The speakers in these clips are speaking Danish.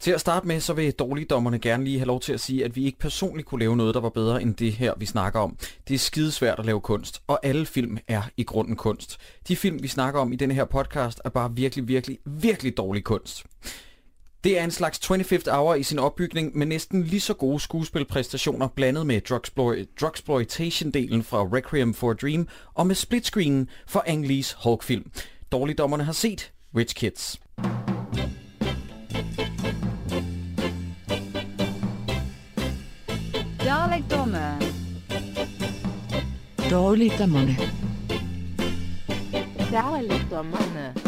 Til at starte med, så vil dårligdommerne gerne lige have lov til at sige, at vi ikke personligt kunne lave noget, der var bedre end det her, vi snakker om. Det er skidesvært at lave kunst, og alle film er i grunden kunst. De film, vi snakker om i denne her podcast, er bare virkelig, virkelig, virkelig dårlig kunst. Det er en slags 25th hour i sin opbygning med næsten lige så gode skuespilpræstationer blandet med drugsploitation-delen fra Requiem for a Dream og med splitscreenen for Ang Lees Hulk-film. Dårligdommerne har set Rich Kids. Dårligdommerne. Dårligdommerne.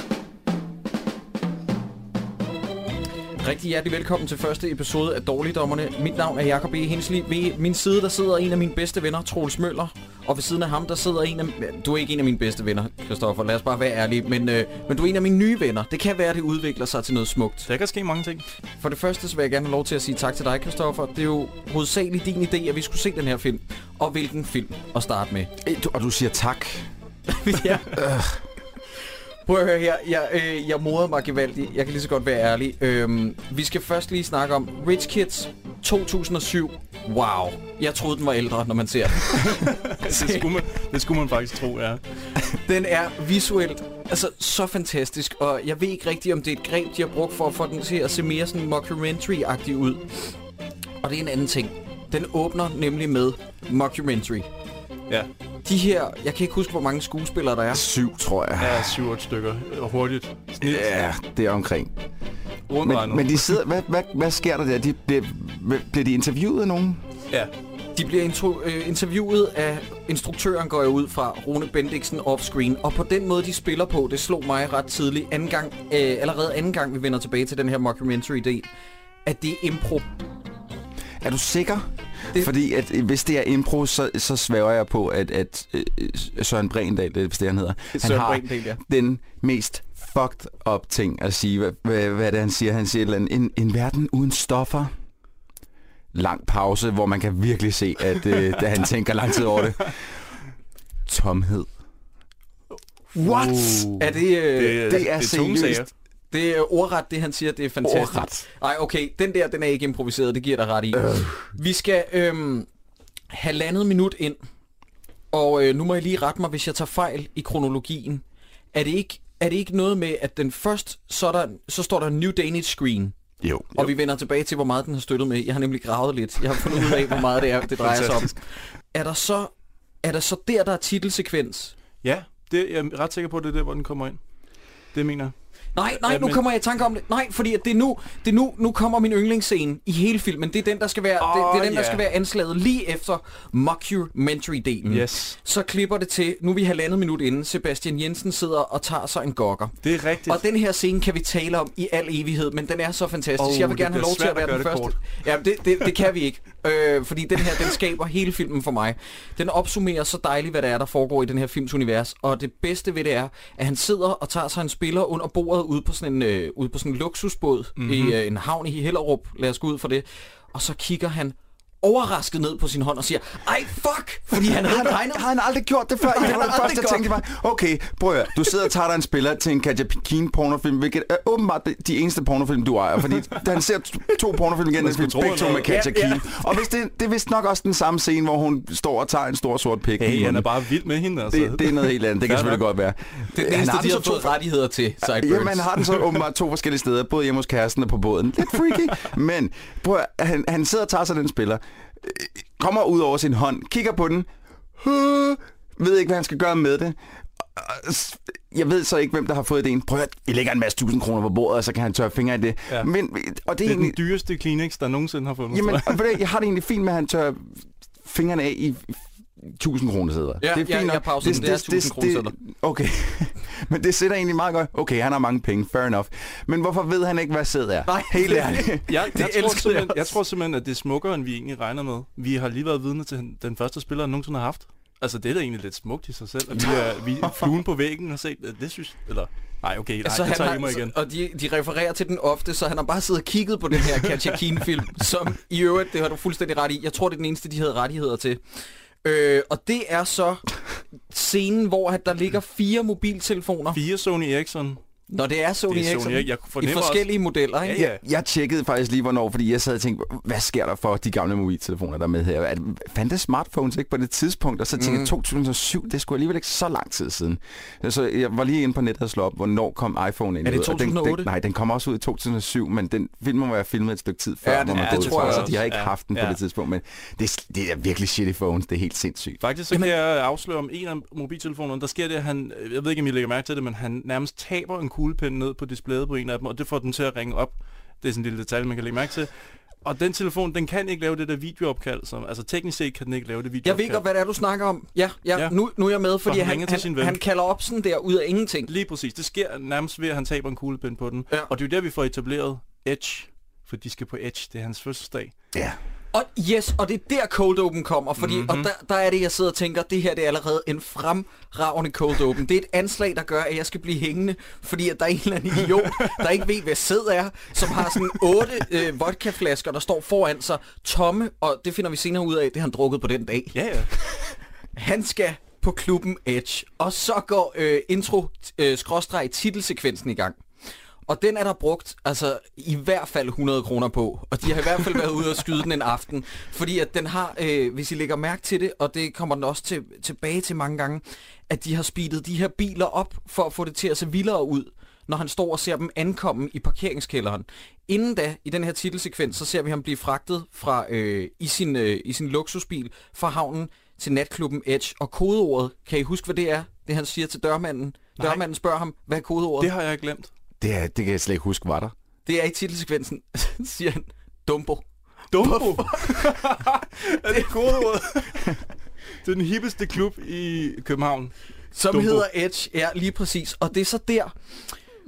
Rigtig hjertelig velkommen til første episode af Dårligdommerne. Mit navn er Jakob E. Hensley. Ved min side der sidder en af mine bedste venner, Troels Møller. Og ved siden af ham der sidder en af... Du er ikke en af mine bedste venner, Christoffer. Lad os bare være ærlige. Men, øh, men du er en af mine nye venner. Det kan være, at det udvikler sig til noget smukt. Der kan ske mange ting. For det første så vil jeg gerne have lov til at sige tak til dig, Christoffer. Det er jo hovedsageligt din idé, at vi skulle se den her film. Og hvilken film at starte med. Øh, Og du siger tak. ja. Prøv at høre her. Jeg, øh, jeg morede mig gevaldigt. Jeg kan lige så godt være ærlig. Øhm, vi skal først lige snakke om Rich Kids 2007. Wow. Jeg troede, den var ældre, når man ser den. Det skulle man, det skulle man faktisk tro, ja. Den er visuelt altså så fantastisk, og jeg ved ikke rigtigt, om det er et greb, de har brugt for at få den til at se mere sådan mockumentary-agtig ud. Og det er en anden ting. Den åbner nemlig med mockumentary. Ja, De her, jeg kan ikke huske, hvor mange skuespillere der er. Syv, tror jeg. ja syv otte stykker. Og hurtigt. Snit. Ja, det er omkring. Men, men de sidder... Hvad, hvad, hvad sker der der? De, bliver, bliver de interviewet af nogen? Ja, De bliver intro, øh, interviewet af instruktøren, går jeg ud fra, Rune Bendiksen offscreen. Og på den måde, de spiller på, det slog mig ret tidligt. Anden gang, øh, allerede anden gang, vi vender tilbage til den her mockumentary-del, at det er impro. Er du sikker? Det- Det... Fordi at, øh, hvis det er impro, så, så svæver jeg på, at, at øh, Søren Brendal, det er det, han hedder, han Søren har Bregendal, ja. den mest fucked up ting at sige. Hvad, hvad, hvad er det, han siger? Han siger et eller andet, en, en verden uden stoffer. Lang pause, hvor man kan virkelig se, at øh, da han tænker lang tid over det. Tomhed. What? Uh. Er det... Øh, det, det er det tunge seriøst. Det er ordret, det han siger, det er fantastisk. Ordret. Nej, okay, den der, den er ikke improviseret, det giver dig ret i. Øh. Vi skal øhm, halvandet minut ind, og øh, nu må jeg lige rette mig, hvis jeg tager fejl i kronologien. Er det ikke, er det ikke noget med, at den først, så, er der, så står der New Danish Screen, Jo. og vi vender tilbage til, hvor meget den har støttet med. Jeg har nemlig gravet lidt. Jeg har fundet ud af, hvor meget det er, det drejer sig om. Er der så, er der så der, der er titelsekvens? Ja, det, jeg er ret sikker på, at det er der, hvor den kommer ind. Det mener jeg. Nej, nej, Ja, nu men- kommer jeg i tanke om det. Nej, fordi at det er nu, det er nu, nu kommer min yndlingsscene i hele filmen. Det er den, der skal være, oh, det, det er den, der ja. skal være anslaget lige efter mockumentary-delen. Yes. Så klipper det til, nu er vi halvandet minut inden, Sebastian Jensen sidder og tager sig en gokker. Det er rigtigt. Og den her scene kan vi tale om i al evighed, men den er så fantastisk. Oh, jeg vil gerne have lov til at være at den første. Ja, det, det, det kan vi ikke. Øh, fordi den her, den skaber hele filmen for mig. Den opsummerer så dejligt, hvad der er, der foregår i den her films univers. Og det bedste ved det er, at han sidder og tager sig en spiller under bordet ude på sådan en, øh, ude på sådan en luksusbåd mm-hmm. i øh, en havn i Hellerup. Lad os gå ud for det. Og så kigger han overrasket ned på sin hånd og siger, ej fuck, fordi han havde Har, regnet. har han aldrig gjort det før? Han var har det aldrig første, jeg tænkte var, okay, prøv at du sidder og tager dig en spiller til en Katja Keen pornofilm, hvilket er åbenbart de, de eneste pornofilm, du ejer, fordi han ser to- pornofilm igen, tro, begge to med Katja Ja, ja. Og hvis det, det er vist nok også den samme scene, hvor hun står og tager en stor sort pik. Hey, han er bare vild med hende, altså. det, det er noget helt andet, det kan Fair selvfølgelig godt være. Det er Han eneste, har de har to- rettigheder til, Sideburns. Jamen, han har den så åbenbart to forskellige steder, både hjemme hos kæresten og på båden. Lidt freaky, men prøv at, han, han sidder og tager sig den spiller, kommer ud over sin hånd, kigger på den, ved ikke, hvad han skal gøre med det. Jeg ved så ikke, hvem der har fået ideen. Prøv at vi lægger en masse tusind kroner på bordet, og så kan han tørre fingre i det. Ja. Men, og det er, Det er egentlig... den dyreste Kleenex, der nogensinde har fundet. Jamen, jeg. jeg har det egentlig fint med, at han tør fingrene af i 1000 kroner sæder. Ja, det er ja, fint jeg nok. pauser den. Det er 1000 kroner sedler. Okay, men det sætter egentlig meget godt. Okay, han har mange penge, fair enough. Men hvorfor ved han ikke, hvad sæd er? Nej, Helt det- ærligt. Jeg, jeg, Det tror jeg simpelthen, jeg også. tror simpelthen, at det er smukkere, end vi egentlig regner med. Vi har lige været vidne til den første spiller, han nogensinde har haft. Altså, det er da egentlig lidt smukt i sig selv. At vi er, vi er fluen på væggen og set, det synes... Eller, nej, okay, nej, Altså, det han tager har, jeg mig igen. Og de, de refererer til den ofte, så han har bare siddet og kigget på den her Katja Keen-film, som i øvrigt, det har du fuldstændig ret i, jeg tror, det er den eneste, de havde rettigheder til. Øh, og det er så scenen, hvor at der ligger fire mobiltelefoner. Fire Sony Ericsson når det er Sony, Det er Sony Ericsson. Jeg i forskellige modeller, ikke? Ja, ja. Jeg tjekkede faktisk lige, hvornår, fordi jeg sad og tænkte, hvad sker der for de gamle mobiltelefoner, der er med her? Er det- Fandtes smartphones ikke på det tidspunkt? Og så tænkte Mm. jeg, 2007, det skulle alligevel ikke så lang tid siden. Så jeg var lige inde på nettet og slå op, hvornår kom iPhone ind Er det ud, og Den, 2008? den, nej, den kom også ud i 2007, men den film må være filmet et stykke tid før, Ja, det- hvor man ja, det tror jeg så også. de har ikke Ja, haft den på ja. det tidspunkt, men det, er- det er virkelig shitty phones, det er helt sindssygt. Faktisk så Jamen- kan jeg afsløre om en af mobiltelefonerne, der sker det, han, jeg ved ikke, om I lægger mærke til det, men han nærmest taber en kuglepen ned på displayet på en af dem, og det får den til at ringe op. Det er sådan en lille detalje, man kan lægge mærke til. Og den telefon, den kan ikke lave det der videoopkald. Som, altså teknisk set kan den ikke lave det Jeg videoopkald. ved godt, hvad det er, du snakker om. Ja, ja, Ja. Nu, nu er jeg med, fordi han han, han, ven. han kalder op sådan der ud af ingenting. Lige præcis. Det sker nærmest ved, at han taber en kuglepen på den. Ja. Og det er jo der, vi får etableret Edge. For de skal på Edge. Det er hans fødselsdag. Ja. Og yes, og det er der Cold Open kommer, fordi, Mhm. mm-hmm. og der, der er det, jeg sidder og tænker, det her det er allerede en fremragende Cold Open. Det er et anslag, der gør, at jeg skal blive hængende, fordi at der er en eller anden idiot, der ikke ved, hvad sæd er, som har sådan otte øh, vodkaflasker, der står foran sig, tomme, og det finder vi senere ud af, det har han drukket på den dag. Ja, ja. Han skal på klubben Edge, og så går øh, intro øh, i gang. Og den er der brugt altså i hvert fald 100 kroner på. Og de har i hvert fald været ude og skyde den en aften. Fordi at den har, øh, hvis I lægger mærke til det, og det kommer den også til, tilbage til mange gange, at de har speedet de her biler op for at få det til at se vildere ud når han står og ser dem ankomme i parkeringskælderen. Inden da, i den her titelsekvens, så ser vi ham blive fragtet fra, øh, i, sin, øh, i sin luksusbil fra havnen til natklubben Edge. Og kodeordet, kan I huske, hvad det er? Det han siger til dørmanden. Nej. Dørmanden spørger ham, hvad er kodeordet? Det har jeg glemt. Det, er, det kan jeg slet ikke huske, var der. Det er i titelsekvensen, siger han, Dumbo. Dumbo. er det kodeordet? det er den hippeste klub i København. Som Dumbo. hedder Edge, ja, lige præcis. Og det er så der,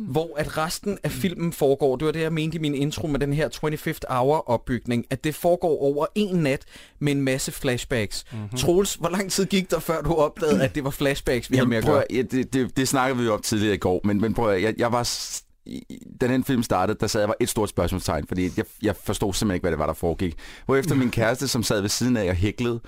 hvor at resten af filmen foregår. Det var det, jeg mente i min intro med den her 25th Hour opbygning, at det foregår over en nat med en masse flashbacks. Mhm. Mm-hmm. Troels, hvor lang tid gik der, før du opdagede, at det var flashbacks, vi havde med at gøre? ja, det, det, det snakkede vi jo om tidligere i går, men, men prøv at, jeg, jeg var... Da den film startede, der sad jeg var et stort spørgsmålstegn, fordi jeg, jeg forstod simpelthen ikke, hvad det var, der foregik. Hvorefter min kæreste, som sad ved siden af og hæklede,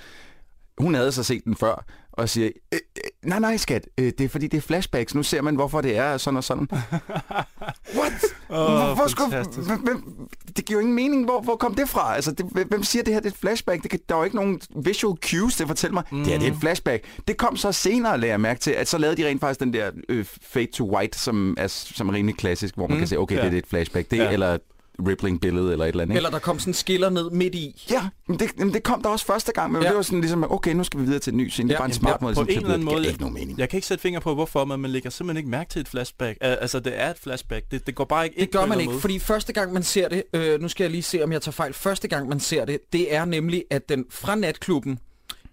hun havde så set den før, og siger, øh, øh, nej, nej, skat, øh, det er fordi, det er flashbacks. Nu ser man, hvorfor det er sådan og sådan. What? Åh, hvor skulle, hvem, det giver jo ingen mening. Hvor, hvor kom det fra? Altså, det, hvem- siger, det her det er et flashback? Det kan, der er jo ikke nogen visual cues til at fortælle mig, mm. det her det er et flashback. Det kom så senere, lagde jeg mærke til, at så lavede de rent faktisk den der øh, fade to white, som er, som er rimelig klassisk, hvor man mm. kan se, okay, Ja. det er et flashback. Det, ja. eller et rippling billede, eller et eller andet. ikke? Eller der kom sådan en skiller ned midt i. Ja, men det, men det kom der også første gang, men Ja. det var sådan ligesom, okay, nu skal vi videre til en ny scene. Det Ja, er bare en smart ja, måde, på en eller anden Det måde- ikke nogen mening. Jeg kan ikke sætte finger på, hvorfor, men man lægger simpelthen ikke mærke til et flashback. Uh, altså, det er et flashback. Det, det går bare ikke Det gør på en man ikke, anden fordi første gang man ser det, øh, nu skal jeg lige se, om jeg tager fejl, første gang man ser det, det er nemlig, at den fra natklubben,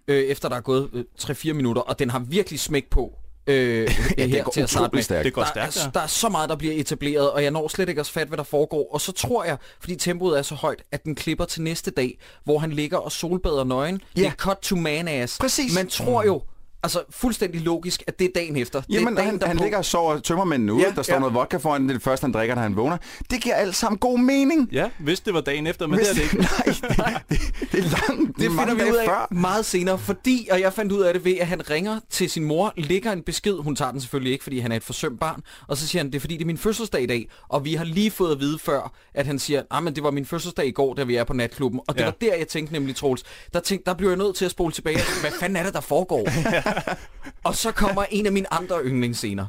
øh, efter der er gået øh, 3-4 minutter, og den har virkelig smæk på, øh, Ja, her det går til at starte med. stærkt. Det går der, stærkt, er, ja. der er så meget, der bliver etableret, og jeg når slet ikke at fatte, hvad der foregår. Og så tror jeg, fordi tempoet er så højt, at den klipper til næste dag, hvor han ligger og solbader nøgen. Det er Ja. cut to man-ass. Præcis. Man tror jo, altså fuldstændig logisk, at det er dagen efter. det er Jamen, dagen han, han ligger og sover tømmermændene ude. Ja, der står ja. noget vodka foran, det er det første, han drikker, da han vågner. Det giver alt sammen god mening. Ja, hvis det var dagen efter, men Hvis- det er det ikke. Nej, det, det, det er langt. Det finder vi ud af før. meget senere, fordi, og jeg fandt ud af det ved, at han ringer til sin mor, lægger en besked, hun tager den selvfølgelig ikke, fordi han er et forsømt barn, og så siger han, det er fordi, det er min fødselsdag i dag, og vi har lige fået at vide før, at han siger, ah, men det var min fødselsdag i går, da vi er på natklubben, og det Ja. var der, jeg tænkte nemlig, Troels, der, tænkte, der bliver jeg nødt til at spole tilbage, hvad fanden er det, der foregår? og så kommer en af mine andre yndlingsscener.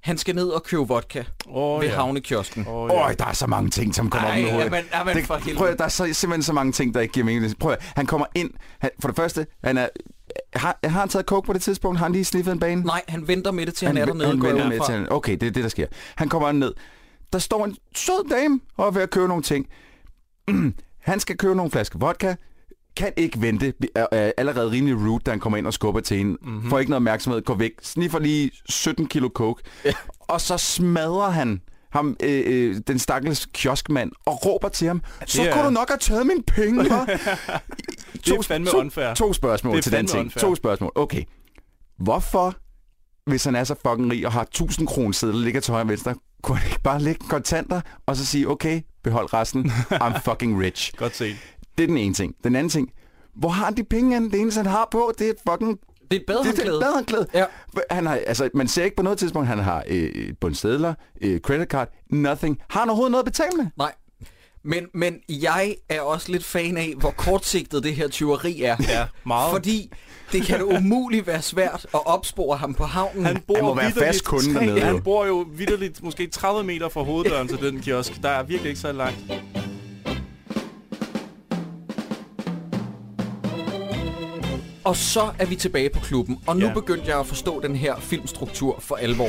Han skal ned og købe vodka Åh, ved ja. havnekiosken. Åh, Åh, ja. oh, der er så mange ting, som kommer Ej, op i hovedet. jamen, jamen, det, for helvede. prøv at, der er så, simpelthen så mange ting, der ikke giver mening. Prøv at, han kommer ind. Han, for det første, han er, har, har han taget coke på det tidspunkt? Har han lige sniffet en bane? Nej, han venter med det til, han, er dernede. han venter med til, han- Okay, det er det, der sker. Han kommer ned. Der står en sød dame og er ved at købe nogle ting. han skal købe nogle flasker vodka. Kan ikke vente. Er, er allerede rimelig rude, da han kommer ind og skubber til hende. Mhm. Mm-hmm. Får ikke noget opmærksomhed. Går væk. Sniffer lige 17 kilo coke. Og så smadrer han ham, øh, øh, den stakkels kioskmand, og råber til ham, så er- kunne du nok have taget mine penge, hva'? Det er fandme to, unfair. To spørgsmål Det til den ting. unfair. To spørgsmål. Okay. Hvorfor, hvis han er så fucking rig og har 1000 kroner sædler, ligger til højre og venstre, kunne han ikke bare lægge kontanter, og så sige, okay, behold resten, I'm fucking rich. Godt set. Det er den ene ting. Den anden ting, hvor har han de penge, han, det eneste han har på, det er et fucking Det er et Det er badehåndklæde. et badehåndklæde. Ja. Han har, altså, man ser ikke på noget tidspunkt, han har øh, bundstedler, øh, credit card, nothing. Har han overhovedet noget at betale med? Nej. Men, men jeg er også lidt fan af, hvor kortsigtet det her tyveri er. Ja, meget. Fordi det kan da umuligt være svært at opspore ham på havnen. Han bor Han må være fast kunde dernede. Han bor jo vidderligt måske 30 meter fra hoveddøren til den kiosk. Der er virkelig ikke så langt. Og så er vi tilbage på klubben, og nu Ja. begyndte jeg at forstå den her filmstruktur for alvor.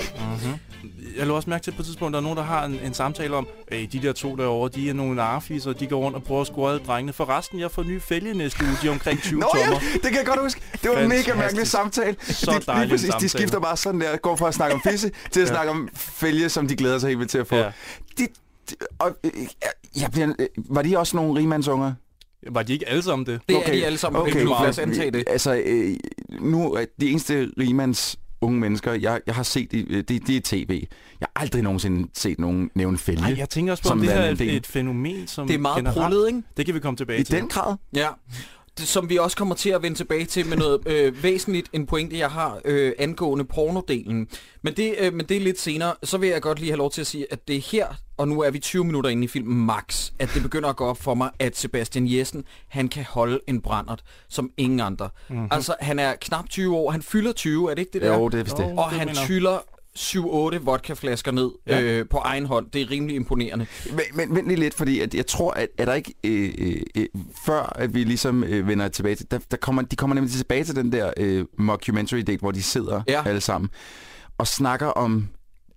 Jeg lå også mærke til på et tidspunkt, der er nogen, der har en, en samtale om, at de der to derovre, de er nogle narfiser, de går rundt og prøver at score alle drengene. For resten, jeg får nye fælge næste uge, de er omkring 20 Nå ja, tommer. det kan jeg godt huske. Det var en mega mærkelig samtale. Så de, dejlig præcis, de samtale. skifter bare sådan der, går fra at snakke om fisse til at snakke om fælge, som de glæder sig helt vildt til at få. Ja. De, de, og, øh, jeg bliver, øh, var de også nogle rigmandsunger? Var de ikke alle sammen det? Det er de alle sammen den klub, lad os antage det. Altså, øh, nu er de eneste rimands unge mennesker, jeg, jeg har set, i- øh, det, det er tv. Jeg har aldrig nogensinde set nogen nævne fælge. Nej, jeg tænker også på, om det her er et, et fænomen, som Det er meget generelt- prullet, ikke? Det kan vi komme tilbage I til. den grad? Ja. Som vi også kommer til at vende tilbage til med noget øh, væsentligt, en pointe, jeg har øh, angående pornodelen. Men det, øh, men det er lidt senere. Så vil jeg godt lige have lov til at sige, at det er her, og nu er vi 20 minutter inde i filmen max, at det begynder at gå op for mig, at Sebastian Jessen, han kan holde en brændert som ingen andre. Mm-hmm. Altså, han er knap 20 år. Han fylder 20, er det ikke det der? Jo, det er vist det. Og det han tyller 7-8 vodkaflasker ned Ja. øh, på egen hånd. Det er rimelig imponerende. Men, men vent lige lidt, fordi at jeg tror, at er der ikke, øh, øh, øh, før at vi ligesom øh, vender tilbage til, der, der kommer, de kommer nemlig tilbage til den der øh, mockumentary date, hvor de sidder Ja. alle sammen og snakker om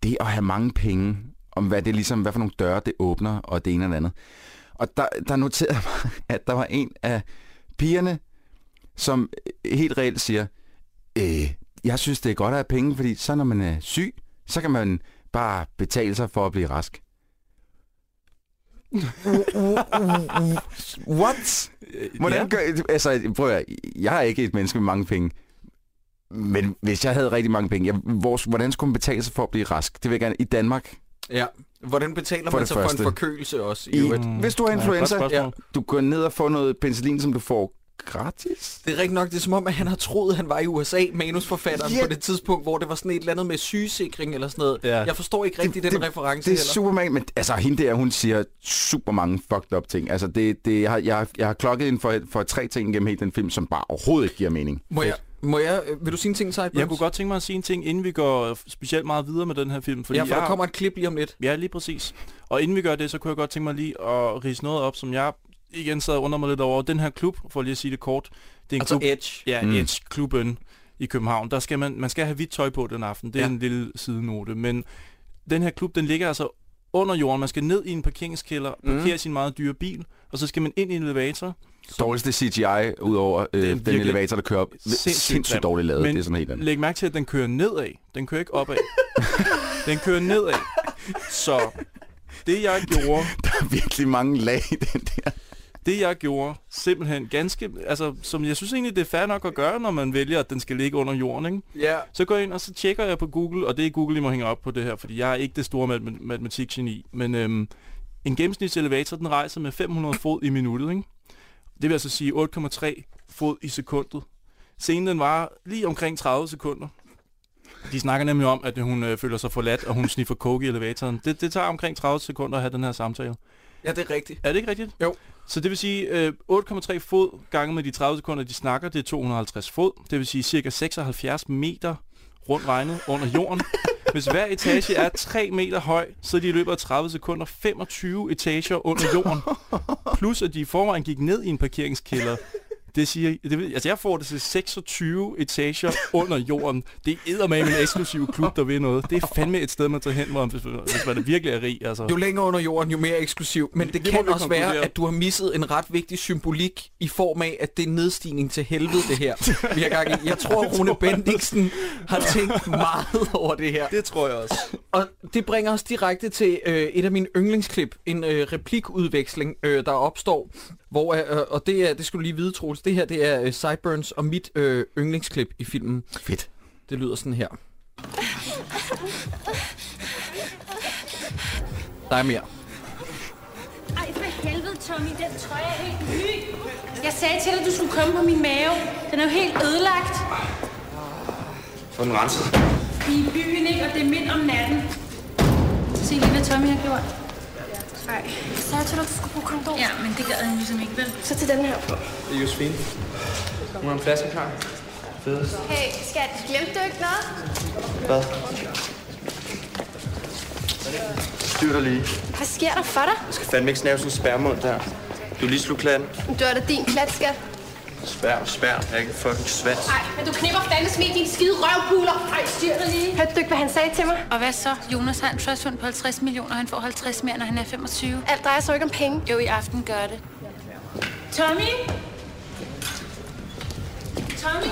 det at have mange penge, om hvad det ligesom, hvad for nogle døre det åbner, og det ene og det andet. Og der, der noterede mig, at der var en af pigerne, som helt reelt siger, øh, jeg synes, det er godt at have penge, fordi så når man er syg, så kan man bare betale sig for at blive rask. What? Hvordan Ja. gør, altså, prøv at, jeg er ikke et menneske med mange penge. Men hvis jeg havde rigtig mange penge, jeg, hvor, hvordan skulle man betale sig for at blive rask? Det vil jeg gerne i Danmark. Ja. Hvordan betaler For man sig for en første. forkølelse også? I I, hvis du har Ja, influenza, spørgsmål. du går ned og får noget penicillin, som du får gratis. Det er rigtig nok, det er som om, at han har troet, at han var i USA, manusforfatteren, Ja. på det tidspunkt, hvor det var sådan et eller andet med sygesikring eller sådan noget. Ja. Jeg forstår ikke rigtig Det- den det- reference Det er heller. super mange, men altså hende der, hun siger super mange fucked up ting. Altså det, det jeg, har, jeg, har- jeg har klokket ind for, for tre ting gennem hele den film, som bare overhovedet ikke giver mening. Må jeg, må jeg, øh, vil du sige en ting, Sideburns? Jeg kunne godt tænke mig at sige en ting, inden vi går specielt meget videre med den her film. Fordi Ja, for jeg, der kommer et klip lige om lidt. Ja, lige præcis. Og inden vi gør det, så kunne jeg godt tænke mig lige at rise noget op, som jeg igen sad under mig lidt over. Den her klub, for lige at sige det kort, det er en Altså klub, Edge. ja, Mm. Edge-klubben i København. Der skal man, man skal have hvidt tøj på den aften. Det er Ja. en lille sidenote. Men den her klub, den ligger altså under jorden. Man skal ned i en parkeringskælder, Mm. parkere sin meget dyre bil, og så skal man ind i en elevator. Dårligste CGI udover øh, Det er den elevator, der kører op. sindssygt Sindssygt dårligt lavet. Men det er sådan helt andet. Læg mærke til, at den kører nedad. Den kører ikke opad. den kører nedad. Så det jeg gjorde, Der er virkelig mange lag i den der. Det jeg gjorde, simpelthen ganske, altså som jeg synes egentlig, det er fair nok at gøre, når man vælger, at den skal ligge under jorden, ikke? Ja. Så går jeg ind, og så tjekker jeg på Google, og det er Google, I må hænge op på det her, fordi jeg er ikke det store mat- matematikgeni, men øhm, en gennemsnitselevator, den rejser med 500 fod i minuttet, ikke? Det vil altså sige 8,3 fod i sekundet. Scenen den var lige omkring 30 sekunder. De snakker nemlig om, at hun øh, føler sig forladt, og hun sniffer coke i elevatoren. Det, det tager omkring 30 sekunder at have den her samtale. Ja, det er rigtigt. Er det ikke rigtigt? Jo. Så det vil sige, øh, 8,3 fod gange med de 30 sekunder, de snakker, det er 250 fod. Det vil sige cirka 76 meter rundt regnet under jorden. Hvis hver etage er 3 meter høj, så er de i løbet af 30 sekunder 25 etager under jorden. Plus at de i forvejen gik ned i en parkeringskælder. Det siger, det, altså jeg får det til 26 etager under jorden. Det er eddermame en eksklusiv klub, der vil noget. Det er fandme et sted, man tager hen, hvor- hvis, hvis man virkelig er rig. Altså. Jo længere under jorden, jo mere eksklusiv. Men det, Det kan også være, at du har misset en ret vigtig symbolik i form af, at det er nedstigning til helvede, det her. Vi har gang i. Jeg tror, Rune Bendiksen har tænkt meget over det her. det tror jeg også. Og det bringer os direkte til øh, et af mine yndlingsklip. En øh, replikudveksling, øh, der opstår. Hvor, øh, og det er, det skal du lige vide, Troels. Det her, det er øh, Sideburns og mit øh, yndlingsklip i filmen. Fedt. Det lyder sådan her. Der er mere. Ej, for helvede, Tommy, den trøje er helt ny. Jeg sagde til dig, du skulle komme på min mave. Den er jo helt ødelagt. Få den renset. Vi er i byen, ikke? Og det er midt om natten. Se lige, hvad Tommy har gjort. Nej, sagde jeg at du skulle bruge kondom? Ja, men det gad han ligesom ikke, vel? Så til den her på. Det er Josefine. Hun har en flaske klar. Fedest. Hey, skat, glemte du ikke noget? Hvad? Styr dig lige. Hvad sker der for dig? Jeg skal fandme ikke snave sådan en spærmund der. Du er lige slug klatten. Du er da din klat, skat. Spær, spær. Jeg er ikke en fucking svans. Nej, men du knipper fandme smidt din skide røvpuler. Ej, styr dig lige. Hørte du ikke, hvad han sagde til mig? Og hvad så? Jonas har en trusthund på 50 millioner, og han får 50 mere, når han er 25. Alt drejer sig ikke om penge. Jo, i aften gør det. Tommy? Tommy?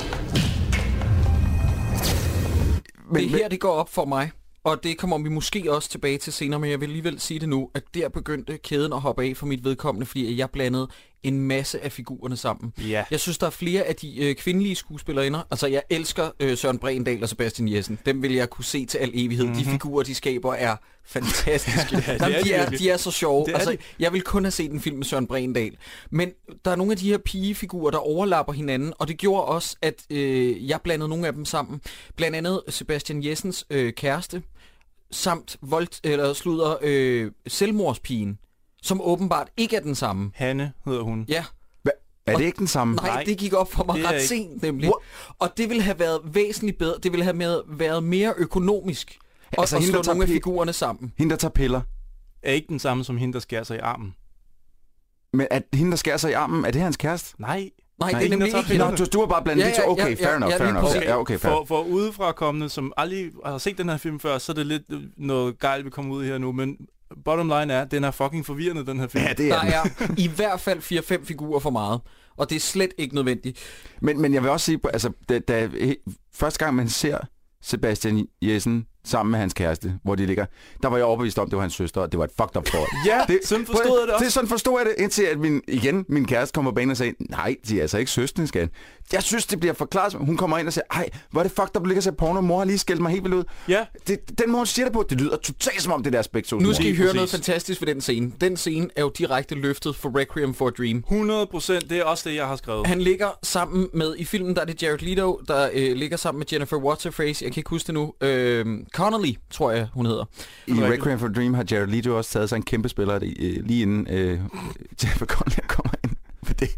Men, det her, det går op for mig, og det kommer vi måske også tilbage til senere, men jeg vil alligevel sige det nu, at der begyndte kæden at hoppe af for mit vedkommende, fordi jeg blandede en masse af figurerne sammen. Ja. Jeg synes, der er flere af de øh, kvindelige skuespillerinder. Altså, jeg elsker øh, Søren Brendal og Sebastian Jessen. Dem vil jeg kunne se til al evighed. Mm-hmm. De figurer, de skaber, er fantastiske. Ja, Jamen, er de, er, de er så sjove. Er altså, jeg vil kun have set en film med Søren Brendal. Men der er nogle af de her pigefigurer, der overlapper hinanden, og det gjorde også, at øh, jeg blandede nogle af dem sammen. Blandt andet Sebastian Jessens øh, kæreste, samt voldt, eller slutter øh, selvmordspigen, som åbenbart ikke er den samme. Hanne hedder hun. Ja, er det ikke den samme? nej, Nej, det gik op for mig ret ikke- sent nemlig. What? Og det ville have været væsentligt bedre. Det ville have med, været mere økonomisk. Og, Altså, at hende, slå der nogle af figurerne sammen. Hende, der tager piller. Er ikke den samme som hende, der skærer sig i armen. Men at hende, der skærer sig i armen, er det hans kæreste? Nej. Nej, Nej, det er nemlig ikke hende. Nå, du, du har bare blandet Ja, de to. ja, Okay, ja, fair ja, enough, ja, fair enough. præcis. Ja, okay, fair. For, for udefrakommende, som aldrig har set den her film før, så er det lidt noget gejl, vi kommer ud her nu. Men bottom line er, den er fucking forvirrende, den her film. Ja, det Der er den. er i hvert fald 4-5 figurer for meget. Og det er slet ikke nødvendigt. Men, men jeg vil også sige, altså, da, da, første gang man ser Sebastian Jessen sammen med hans kæreste, hvor de ligger, der var jeg overbevist om, det var hans søster, og det var et fucked up forhold. Ja, sådan forstod jeg det også. Det, sådan forstod jeg det, indtil at min, igen, min kæreste kommer på banen og sagde, nej, de er altså ikke søstre, skat. Jeg synes, det bliver forklaret. Hun kommer ind og siger, ej, hvor er det fucked up, du ligger og ser porno, mor har lige skældt mig helt vildt ud. Ja, Det, den måde, hun siger det på, det lyder totalt som om det er begge to. Nu skal I høre præcis. noget fantastisk ved den scene. Den scene er jo direkte løftet for Requiem for a Dream. 100 procent. Det er også det, jeg har skrevet. Han ligger sammen med, i filmen der er det Jared Leto, der øh, ligger sammen med Jennifer Waterface, jeg kan ikke huske det nu, øh, Connolly, tror jeg hun hedder. I Requiem for a Dream har Jared Leto også taget sig en kæmpe spiller øh, lige inden øh, Jennifer Connelly kommer ind. For det,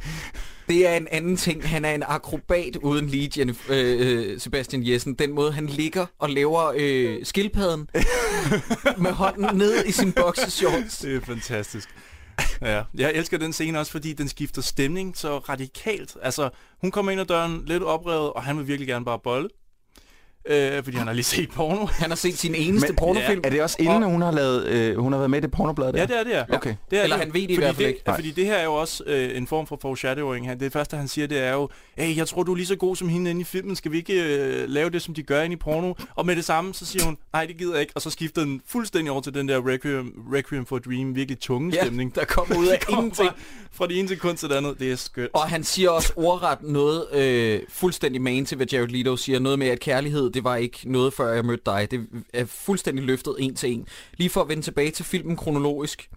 Det er en anden ting. Han er en akrobat uden lige Jennifer, øh, øh, Sebastian Jessen. Den måde, han ligger og laver øh, skildpadden med hånden ned i sin boxershorts. Det er fantastisk. Ja, jeg elsker den scene også, fordi den skifter stemning så radikalt. Altså, hun kommer ind ad døren lidt oprevet, og han vil virkelig gerne bare bolle. Øh, fordi han har lige set porno. Han har set sin eneste Men- pornofilm. er det også inden, hun har, lavet, øh, hun har været med i det pornoblad der? Ja, det er det, ja. Okay. Det er Eller det. han ved det i fordi hvert fald det, ikke. Nej. Fordi det her er jo også øh, en form for foreshadowing. Det første, han siger, det er jo, hey, jeg tror, du er lige så god som hende inde i filmen. Skal vi ikke øh, lave det, som de gør inde i porno? Og med det samme, så siger hun, nej, det gider jeg ikke. Og så skifter den fuldstændig over til den der Requiem, Requiem for a Dream, virkelig tunge Ja, stemning. der kommer ud af Det ingenting. Fra, fra det ene sekund til det andet. Det er skønt. Og han siger også ordret noget øh, fuldstændig man til, hvad Jared Leto siger. Noget med, at kærlighed, det var ikke noget, før jeg mødte dig. Det er fuldstændig løftet en til en. Lige for at vende tilbage til filmen kronologisk,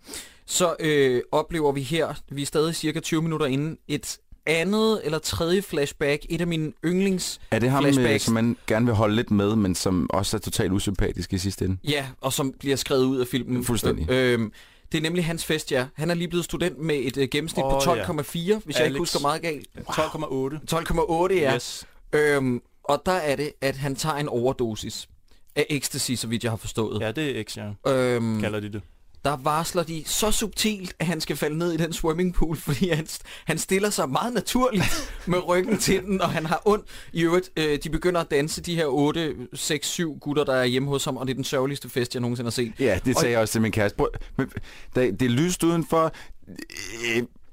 så øh, oplever vi her, vi er stadig cirka 20 minutter inden, et andet eller tredje flashback. Et af mine yndlings Er det ham, øh, flashbacks. som man gerne vil holde lidt med, men som også er totalt usympatisk i sidste ende? Ja, og som bliver skrevet ud af filmen. Fuldstændig. Øh, øh, det er nemlig hans fest, ja. Han er lige blevet student med et øh, gennemsnit Åh, på ja. 12,4, hvis jeg ikke Alex. husker meget galt. 12,8. 12,8, ja. Yes. Øhm, og der er det, at han tager en overdosis af ecstasy, så vidt jeg har forstået. Ja, det er X, ja. Øhm, Kalder de det. der varsler de så subtilt, at han skal falde ned i den swimmingpool, fordi han, han stiller sig meget naturligt med ryggen til den, og han har ondt. I øvrigt, øh, de begynder at danse, de her 8, 6, 7 gutter, der er hjemme hos ham, og det er den sørgeligste fest, jeg nogensinde har set. Ja, det sagde jeg også til min kæreste. Prøv- men der- Det er lyst udenfor.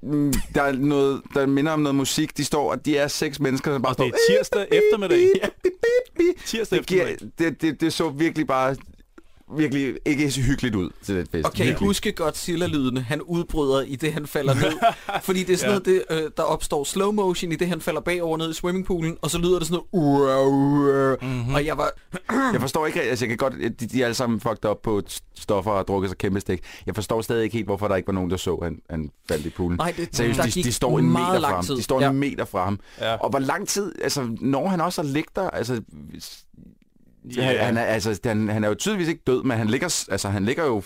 Mm, Der er noget, der minder om noget musik. De står, og de er seks mennesker, der bare Og det står... er tirsdag eftermiddag. Tirsdag Det, eftermiddag. det, det, det så virkelig bare virkelig ikke så hyggeligt ud til den fest. Og kan I huske Godzilla-lydene, han udbryder i det, han falder ned? Fordi det er sådan Ja. noget, det, øh, der opstår slow motion i det, han falder bagover ned i swimmingpoolen, og så lyder det sådan noget... Mm-hmm. Og jeg var... Jeg forstår ikke, altså jeg kan godt, de, de er alle sammen fucked op på stoffer og drukket sig kæmpe stik. Jeg forstår stadig ikke helt, hvorfor der ikke var nogen, der så, at han, han faldt i poolen. Nej, det- Seriøst, der de, de står en meter fra ham. De står Ja. en meter fra ham. Ja. Og hvor lang tid, altså når han også har ligget der, altså Ja. Han, han, er, altså, han, han er jo tydeligvis ikke død, men han ligger, altså, han ligger jo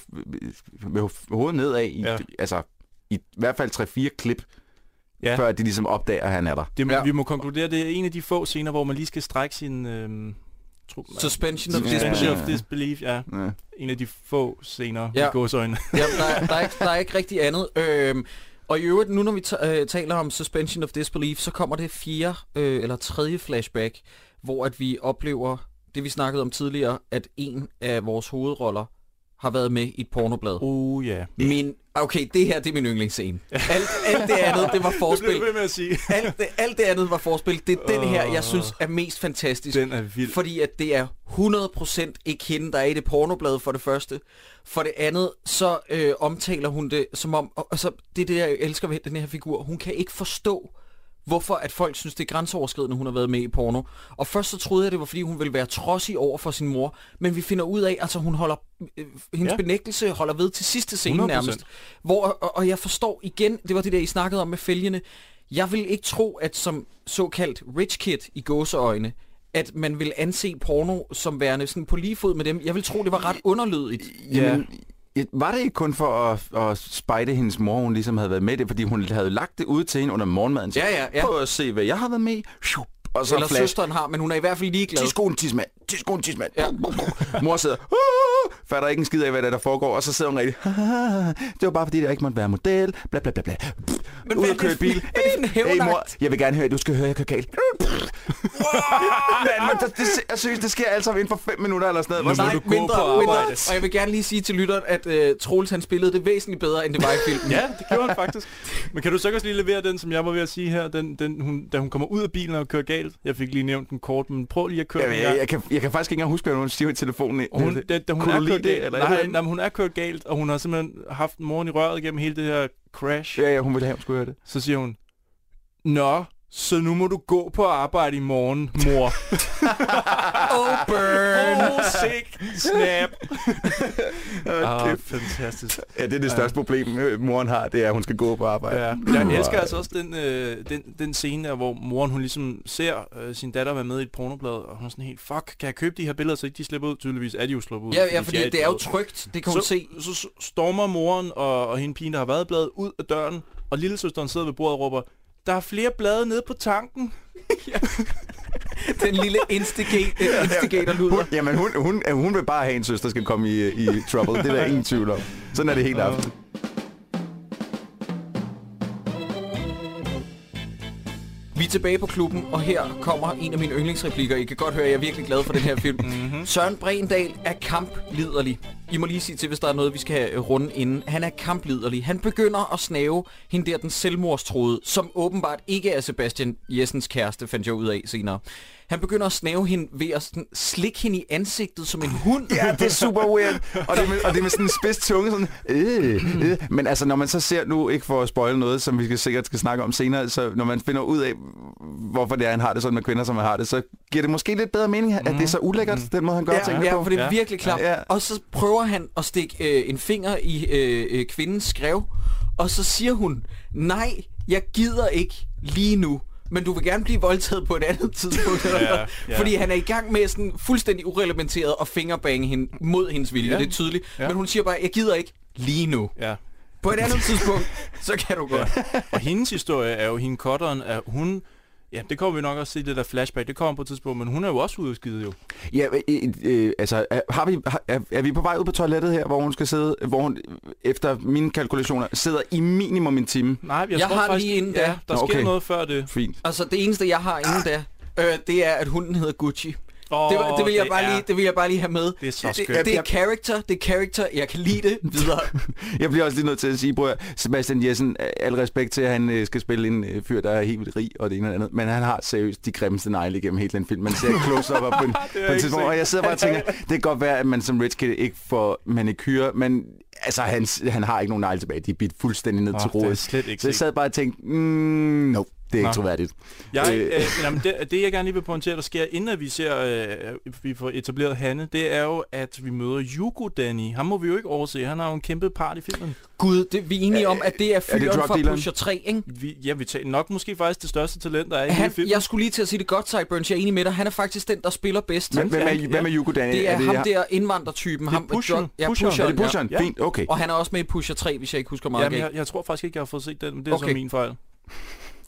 med hovedet nedad i, Ja. ja. altså, i hvert fald 3-4 klip, Ja. ja. før de ligesom opdager, at han er der. Det, Ja. ja. Vi må konkludere, det er en af de få scener, hvor man lige skal strække sin... Øhm, tro, Suspension of Ja. disbelief. Suspension of disbelief, ja. Ja. En af de få scener Ja. ja. i gåsøjne. Jamen, der, er- der, er ikke, der er ikke rigtig andet. Øhm, og i øvrigt, nu når vi øh, taler om suspension of disbelief, så kommer det fjerde øh, eller tredje flashback, hvor at vi oplever det, vi snakkede om tidligere, at en af vores hovedroller har været med i et pornoblad. Oh ja. Min, okay, det her det er min yndlingsscene. Alt, alt det andet, det var Det forspil. du ved med at sige. Alt det, alt det andet var forspil. Det er den her, jeg synes er mest fantastisk. Den er vild. Fordi at det er 100% ikke hende, der er i det pornoblad for det første. For det andet, så øh, omtaler hun det som om... Og, altså, det er det, jeg elsker ved den her figur. Hun kan ikke forstå, hvorfor at folk synes, det er grænseoverskridende, hun har været med i porno. Og først så troede jeg, det var, fordi hun ville være trodsig over for sin mor. Men vi finder ud af, altså hun holder... Øh, hendes ja. Benægtelse holder ved til sidste scene 100%. nærmest. Hvor, og, og jeg forstår igen, det var det der, I snakkede om med fælgene. Jeg vil ikke tro, at som såkaldt rich kid i gåseøjne, at man vil anse porno som værende sådan på lige fod med dem. Jeg vil tro, det var ret underlydigt. Jamen, ja, var det ikke kun for at, at spejde hendes mor, hun ligesom havde været med det, fordi hun havde lagt det ud til hende under morgenmaden. Så Ja, ja, ja. Prøv at se, hvad jeg har været med i. Og så Eller flash. søsteren har, men hun er i hvert fald ligeglad. Tidskoen, tidsmand. Tidskoen, tidsmand. Ja. Mor sidder, "Ah!" fatter ikke en skid af, hvad der, er, der foregår, og så sidder hun rigtig, det var bare fordi, jeg ikke måtte være model, bla bla bla bla. Men Ud og er køre bil. hvad er det for en Hey mor, jeg vil gerne høre, du skal høre, jeg kører galt. Man, men det, det, jeg synes, det sker altså inden for 5 minutter eller sådan noget. Nu må du gå mindre, på mindre. Og jeg vil gerne lige sige til lytteren, at uh, Troels han spillede det væsentligt bedre, end det var i filmen. Ja, det gjorde han faktisk. Men kan du så også lige levere den, som jeg var ved at sige her, den, den, hun, da hun kommer ud af bilen og kører galt? Jeg fik lige nævnt den kort, men prøv lige at køre jeg, den jeg, her. jeg, kan, jeg kan faktisk ikke engang huske, hvad hun siger i telefonen. Hun, da, da hun er kørt det, galt, eller nej, nej, hun er kørt galt, og hun har simpelthen haft moren i røret gennem hele det her crash. Ja, ja, hun ville have, hun skulle høre det. Så siger hun, Nå, så nu må du gå på arbejde i morgen, mor. Oh, burn! oh, sick snap. Ah, Ah, fantastisk. Ja, det er det største problem, øh, moren har, det er, at hun skal gå på arbejde. Ja. Jeg elsker altså også den, øh, den, den scene der, hvor moren hun ligesom ser øh, sin datter være med i et pornoblad, og hun er sådan helt, fuck, kan jeg købe de her billeder, så ikke de slipper ud? Tydeligvis er de jo sluppet ud. Ja, ja, fordi de det er jo trygt. Det kan hun så, se. Så, så stormer moren og, og hende pigen, der har været i bladet, ud af døren, og lillesøsteren sidder ved bordet og råber, der er flere blade nede på tanken. Den lille instigate, instigator lyder. Jamen, hun, hun, hun vil bare have en søster, der skal komme i, i trouble. Det er der ingen tvivl om. Sådan er det helt aften. Vi er tilbage på klubben, og her kommer en af mine yndlingsreplikker. I kan godt høre, at jeg er virkelig glad for den her film. mm-hmm. Søren Brendal er kampliderlig. I må lige sige til, hvis der er noget, vi skal have runde inden. Han er kampliderlig. Han begynder at snave hende der, den selvmordstroede, som åbenbart ikke er Sebastian Jessens kæreste, fandt jeg ud af senere. Han begynder at snave hende ved at sådan slikke hende i ansigtet som en hund. Ja, det er super weird. Og det er med, og det er med sådan en spids tunge. Sådan, øh, øh. Men altså, når man så ser nu, ikke for at spoile noget, som vi skal, sikkert skal snakke om senere, så når man finder ud af, hvorfor det er, han har det sådan med kvinder, som han har det, så giver det måske lidt bedre mening, at det er så ulækkert, den måde, han gør Ja, tingene ja, på. for det er Ja. virkelig klart. Ja. Og så prøver han at stikke øh, en finger i øh, øh, kvindens skrev, og så siger hun, nej, jeg gider ikke lige nu. Men du vil gerne blive voldtaget på et andet tidspunkt. Ja, ja. Fordi han er i gang med sådan fuldstændig urelementeret at fingerbange hende mod hendes vilje. Ja. Det er tydeligt. Ja. Men hun siger bare, jeg gider ikke lige nu. Ja. På et andet tidspunkt, så kan du godt. Og hendes historie er jo, hende kotteren, at hun... Ja, det kommer vi nok også se, det der flashback, det kommer på et tidspunkt, men hun er jo også ude skide jo. Ja, øh, øh, altså, er- har vi, har, er, er vi på vej ud på toilettet her, hvor hun skal sidde, hvor hun, efter mine kalkulationer, sidder i minimum en time? Nej, jeg, Jeg tror har faktisk, lige inden da. ja, der Nå, sker okay. noget før det. Fint. Altså, det eneste, jeg har inden da, øh, det er, at hunden hedder Gucci. Oh, Det, var- det, vil jeg bare lige, det vil jeg bare lige have med. Det er så det, skønt. det er character, det er character, jeg kan lide det videre. Jeg bliver også lige nødt til at sige, bror, Sebastian Jessen, al respekt til, at han øh, skal spille en øh, fyr, der er helt vildt rig og det ene og det andet, men han har seriøst de grimmeste negle igennem hele den film. Man ser close up på en, på en tidspunkt, og jeg sidder bare og tænker, det kan godt være, at man som rich kid ikke får manikyre, men altså, han, han har ikke nogen negle tilbage. De er bidt fuldstændig ned Åh, til det er rodet. slet ikke Så jeg sad bare og tænkte, mm, no. Det er ikke Nå. troværdigt. Jeg, Øh. øh, jamen det, det, jeg gerne lige vil pointere, der sker, inden at vi ser, øh, vi får etableret Hanne, det er jo, at vi møder Yugo Danny. Ham må vi jo ikke overse. Han har jo en kæmpe part i filmen. Gud, det, vi er enige om, at det er er det fyren fra? Pusher 3, ikke? Vi, ja, vi tager nok måske faktisk det største talent, der er i hele Han, filmen. jeg skulle lige til at sige det godt, Sideburns. Jeg er enig med dig. Han er faktisk den, der spiller bedst. Men, hvem, er, ja. hvem er Yugo Danny? det er, ham ham der indvandrertypen. Det er ham, Pusheren. drug- Ja, Pusheren. pusheren, Er det pusheren? Ja. Fint, okay. Og han er også med i Pusher 3, hvis jeg ikke husker meget Jamen, jeg, jeg tror faktisk ikke, jeg har fået set den, men det er Okay. så min fejl.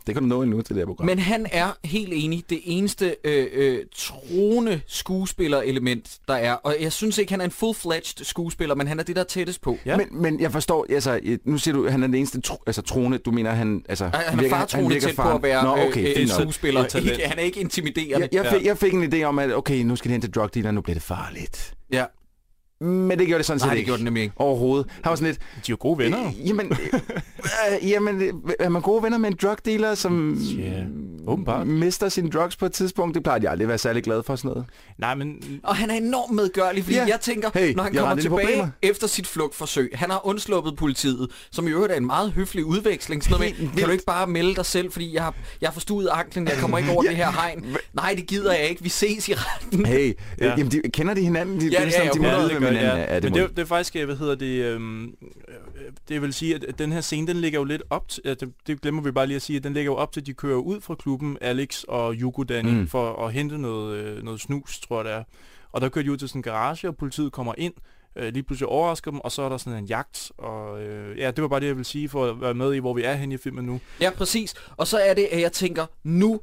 Det kan du nå endnu til det her program. Men han er helt enig det eneste øh, øh, troende skuespillerelement, der er. Og jeg synes ikke, han er en full-fledged skuespiller, men han er det, der er tættest på. Ja. Men, men jeg forstår, altså, nu siger du, han er den eneste tro, altså, troende, du mener, han, altså, Han, han er virker- fartroende virker tæt på faren. at være Nå, okay, øh, nok. skuespiller. Ikke, han er ikke intimiderende. Jeg, jeg, fik, jeg fik en idé om, at okay, nu skal de hen til drug dealer, nu bliver det farligt. Ja. Men det gjorde det sådan set Nej, det ikke. gjorde den nemlig ikke. Overhovedet. Han var sådan lidt, De er jo gode venner. Øh, jamen, øh, jamen, øh, er man gode venner med en drug dealer, som Ja, åbenbart. mister sine drugs på et tidspunkt? Det plejer de aldrig at være særlig glad for sådan noget. Nej, men Og han er enormt medgørlig, fordi Ja. jeg tænker, Hey, når han kommer tilbage problemer. efter sit flugtforsøg, han har undsluppet politiet, som i øvrigt er en meget høflig udveksling. Sådan noget med, kan du ikke bare melde dig selv, fordi jeg har, jeg har forstuet anklen, jeg kommer ikke over Ja. det her hegn. Nej, det gider jeg ikke, vi ses i retten. Hey, ja. Øh, jamen, de, kender de hinanden? De, Ja, det er ja, ja, de ja, vide, det hvem gør er. Ja, det Men det, de. er- det er faktisk, øh, hvad hedder det, øhm, øh, det vil sige, at den her scene, den ligger jo lidt op til, at det, det glemmer vi bare lige at sige, at den ligger jo op til, at de kører ud fra klubben, Alex og Yugo Danny, Mm. for at hente noget, øh, noget snus, tror jeg det er. Og der kører de ud til sådan en garage, og politiet kommer ind, øh, lige pludselig overrasker dem, og så er der sådan en jagt, og øh, ja, det var bare det, jeg vil sige, for at være med i, hvor vi er henne i filmen nu. Ja, præcis. Og så er det, at jeg tænker, nu,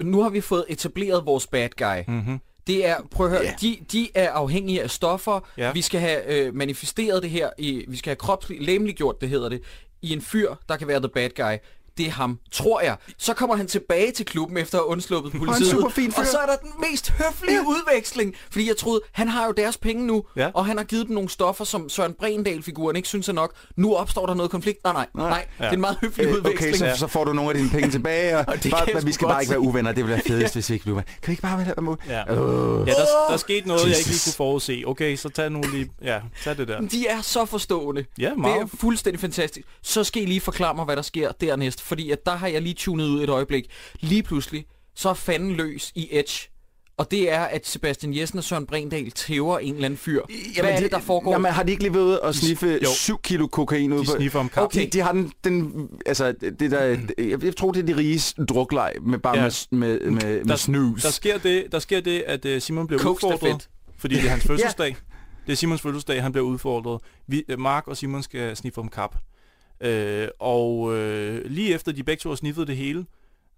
nu har vi fået etableret vores bad guy. Mm-hmm. Det er, prøv at høre, yeah. de, de er afhængige af stoffer. Ja. Vi skal have øh, manifesteret det her, i, vi skal have kropsligt, læmeliggjort det hedder det, i en fyr, der kan være the bad guy. Det er ham, tror jeg. Så kommer han tilbage til klubben efter at have undsluppet politiet. super fin og så er der den mest høflige ja. udveksling. Fordi jeg troede, han har jo deres penge nu, Ja. og han har givet dem nogle stoffer, som Søren Brendal-figuren ikke synes er nok. Nu opstår der noget konflikt. Nej, nej, nej. nej. Det er en meget høflig Øh, udveksling. okay, så, så får du nogle af dine penge tilbage, og, Og det bare, men vi skal bare ikke være uvenner. Det ville være fedest, hvis vi ikke blev uvenner. Kan vi ikke bare være med? Ja. Øh. Ja, der, der skete noget, jeg ikke lige Jesus. kunne forudse. Okay, så tag nu lige, ja, tag det der. De er så forstående. Ja, Det meget. er fuldstændig fantastisk. Så skal I lige forklare mig, hvad der sker dernæst. Fordi at der har jeg lige tunet ud et øjeblik. Lige pludselig, så er fanden løs i Edge. Og det er, at Sebastian Jessen og Søren Brindal tæver en eller anden fyr. Hvad er det, der foregår? Jamen, har de ikke lige været ude og sniffe Jo. 7 kilo kokain ud De på... sniffer om kap. Okay. De, de har den, den altså, det der, jeg, jeg tror, det er de riges drukleg med bare Ja. med, med, med, med Der- snus. Der sker det, der sker det at uh, Simon bliver Coke-stafet. udfordret, fordi det er hans fødselsdag. Det er Simons fødselsdag, han bliver udfordret. Vi, uh, Mark og Simon skal sniffe om kap. Uh, og uh, lige efter de begge to har sniffet det hele,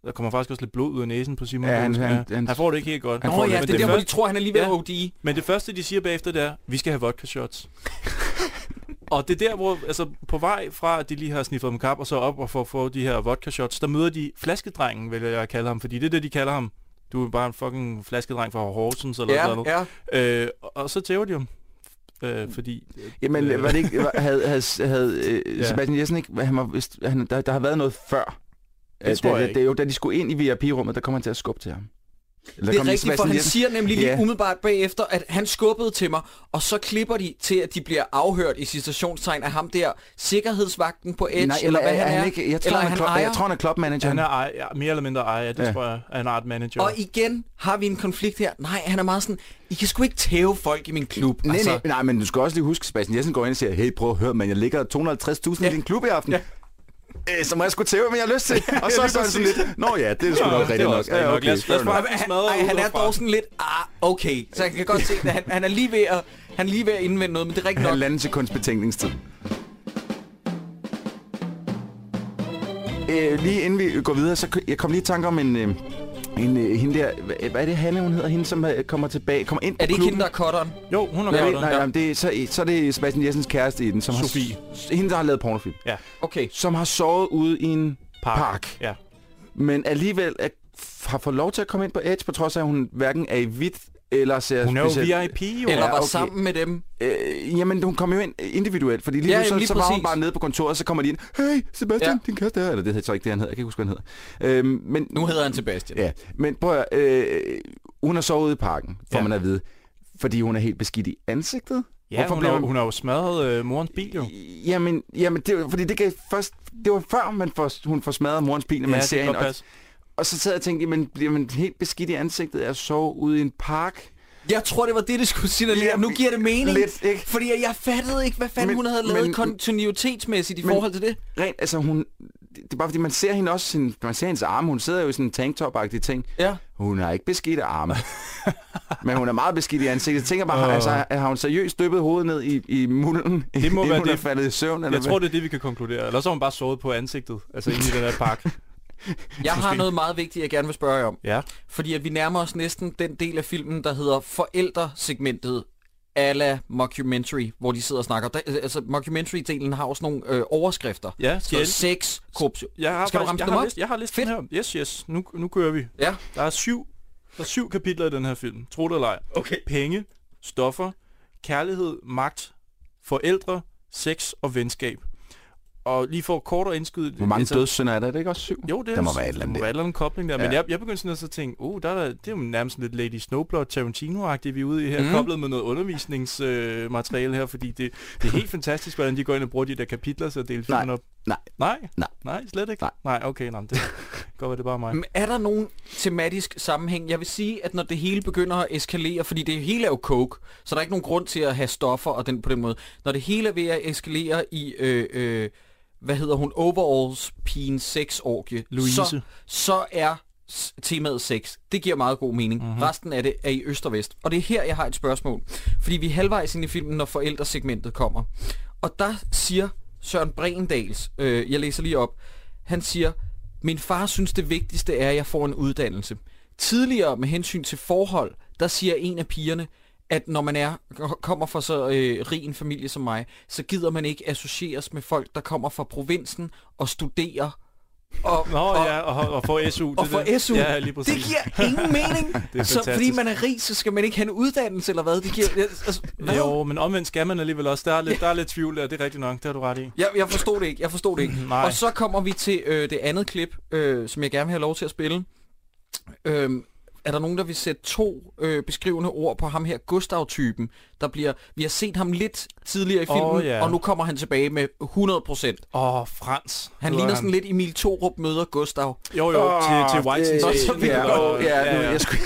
der kommer faktisk også lidt blod ud af næsen på Simon. Ja, han- han- han- han får det ikke helt godt. han Nå får ja, Men det er der, hvor de første- tror, han er lige ved at Ja. OD. Men det første, de siger bagefter, det er, vi skal have vodka shots. og det er der, hvor altså, på vej fra, at de lige har sniffet om kap, og så op og får få de her vodka shots, der møder de flaskedrengen, vil jeg kalde ham, fordi det er det, de kalder ham. Du er bare en fucking flaskedreng fra Horsens eller Ja, sådan noget. ja. Øh, og- og så tæver de ham. Øh, fordi... Jamen, øh, var det ikke, havde, havde, havde øh, Ja. Sebastian Jessen ikke, han var, han, der, der har været noget før. Det tror da, jeg det, ikke. det, er jo, da de skulle ind i VIP-rummet, der kom han til at skubbe til ham. Eller Det er rigtigt, for Sebastian han Jessen- siger nemlig lige Ja. umiddelbart bagefter, at han skubbede til mig, og så klipper de til, at de bliver afhørt i citationstegn af ham der, sikkerhedsvagten på Edge, Nej, eller hvad er han er. ikke, jeg, tror, eller han, han er ejer. jeg tror, han er clubmanager. Han er ej, ja, mere eller mindre ejer, det Ja. tror jeg. Er art manager. Og igen har vi en konflikt her. Nej, han er meget sådan, I kan sgu ikke tæve folk i min klub. Nej, altså, nej, nej, men du skal også lige huske, Sebastian Jessen går ind og siger, hey, prøv at høre, men jeg ligger 250.000 Ja. i din klub i aften. Ja. Øh, så må jeg sgu tæve, men jeg har lyst til. og så er sådan sådan lidt, nå ja, det er sgu nok rigtigt nok. også rigtigt nok. Lad os- lad os bare- han, smadret ej, han er dog sådan lidt, ah, okay. Så jeg kan godt se, at han, han er lige ved at, han er lige ved at indvende noget, men det er rigtigt nok. Halvanden sekunds betænkningstid. Øh, lige inden vi går videre, så jeg kom lige i tanke om en... Øh, en øh, hende der, hvad, er det, Hanne, hun hedder? Hende, som øh, kommer tilbage, kommer ind på Er det ikke hende, der er cutteren? Jo, hun er Nej, nej, nej, det, er- så, så er det Sebastian Jessens kæreste i den, som Sofie. har... Hende, der har lavet pornofilm. Okay. Som har sovet ude i en Park. park. Ja. men alligevel er, har fået lov til at komme ind på Edge, på trods af, at hun hverken er i hvidt eller ser Hun er jo specielt- VIP, jo. Eller Ja, var okay. sammen med dem. Øh, jamen, hun kom jo ind individuelt, fordi lige Ja, nu så, lige så var hun bare nede på kontoret, så kommer de ind, hey, Sebastian, Ja. ja. din kæreste er, eller det hedder så ikke det, han hedder, jeg kan ikke huske, hvad han hedder. Øhm, men, Nu hedder han Sebastian. Ja, men prøv at, øh, hun har sovet ude i parken, får Ja. man at vide, fordi hun er helt beskidt i ansigtet. Ja, Hvorfor hun, har, man- hun har jo smadret øh, morens bil, jo. Jamen, jamen det, fordi det gav først, det var før man får, hun får smadret morens bil, når man det ser kan hende, og. Og så sad jeg og tænkte, jamen, bliver man helt beskidt i ansigtet af at sove ude i en park? Jeg tror, det var det, det skulle signalere. Ja, Nu giver det mening. lidt, ikke? Fordi jeg fattede ikke, hvad fanden Men- hun havde lavet men- kontinuitetsmæssigt i men- forhold til det. Rent, altså hun... Det er bare fordi, man ser hende også, sin, man ser hendes arme, hun sidder jo i sådan en tanktop-agtig ting. Ja. Hun har ikke beskidte arme. men hun er meget beskidt i ansigtet. Jeg tænker bare, altså, har hun seriøst dyppet hovedet ned i, i mulden, Det må inden være hun det- er faldet i søvn? Eller Jeg hvad? tror, det er det, vi kan konkludere. Eller så har hun bare sovet på ansigtet, altså inde i den her park. Jeg har noget meget vigtigt, jeg gerne vil spørge jer om. Ja. Fordi at vi nærmer os næsten den del af filmen, der hedder forældresegmentet a la mockumentary, hvor de sidder og snakker. Der, altså, mockumentary-delen har også nogle øh, overskrifter. Ja, Så skal sex, korruption. jeg har, Skal du faktisk- ramse jeg dem har op? List, jeg har listen Fedt. her. Yes, yes. Nu, nu kører vi. Ja. Der er syv, der er syv kapitler i den her film. Tro det eller ej. Okay. Penge, stoffer, kærlighed, magt, forældre, sex og venskab. Og lige for kort at indskyde... Hvor mange altså- dødssynder er der? Er det ikke også syv? Jo, det er Der må være et eller der andet må der. være et eller andet kobling der. Men Ja. jeg, jeg begyndte sådan at så tænke, oh, der er, der- det er jo nærmest lidt Lady Snowblood Tarantino-agtigt, vi er ude i her, mm. koblet med noget undervisningsmateriale øh, materiale her, fordi det, det er helt fantastisk, hvordan de går ind og bruger de der kapitler, så dele filmen op. Nej. Nej? Nej. Nej, slet ikke? Nej. Nej, okay, nej, men det være, det er bare mig. Men er der nogen tematisk sammenhæng? Jeg vil sige, at når det hele begynder at eskalere, fordi det hele er jo coke, så der er ikke nogen grund til at have stoffer og den, på den måde. Når det hele er ved at eskalere i, øh, øh, hvad hedder hun, overalls pigen sexorgie, Louise. Så, så er temaet sex. Det giver meget god mening. Mhm. Mm-hmm. Resten af det er i øst og vest. Og det er her, jeg har et spørgsmål. Fordi vi er halvvejs ind i filmen, når forældresegmentet kommer. Og der siger Søren Brendals, øh, jeg læser lige op, han siger, min far synes det vigtigste er, at jeg får en uddannelse. Tidligere med hensyn til forhold, der siger en af pigerne, at når man er kommer fra så øh, rig en familie som mig, så gider man ikke associeres med folk, der kommer fra provinsen og studerer og, Nå og, ja, og, og få SU. og der. SU. Ja, lige det giver ingen mening. Det er så fordi fantastisk. man er rig, så skal man ikke have en uddannelse, eller hvad? Det giver, altså, hvad? Jo, men omvendt skal man alligevel også. Der er lidt, der er lidt tvivl der, det er rigtigt nok, det har du ret i. Jeg, jeg forstod det ikke, jeg forstod det ikke. Nej. Og så kommer vi til øh, det andet klip, øh, som jeg gerne vil have lov til at spille. Øhm, er der nogen, der vil sætte to øh, beskrivende ord på ham her, Gustav-typen, der bliver... Vi har set ham lidt tidligere i filmen, ja. og nu kommer han tilbage med 100%. Åh, oh, Frans. Han ligner sådan lidt Emil Thorup møder Gustav. Jo, jo, Åh, til, til White det- så vil ja, jeg- åh, ja, nu, jeg, skulle,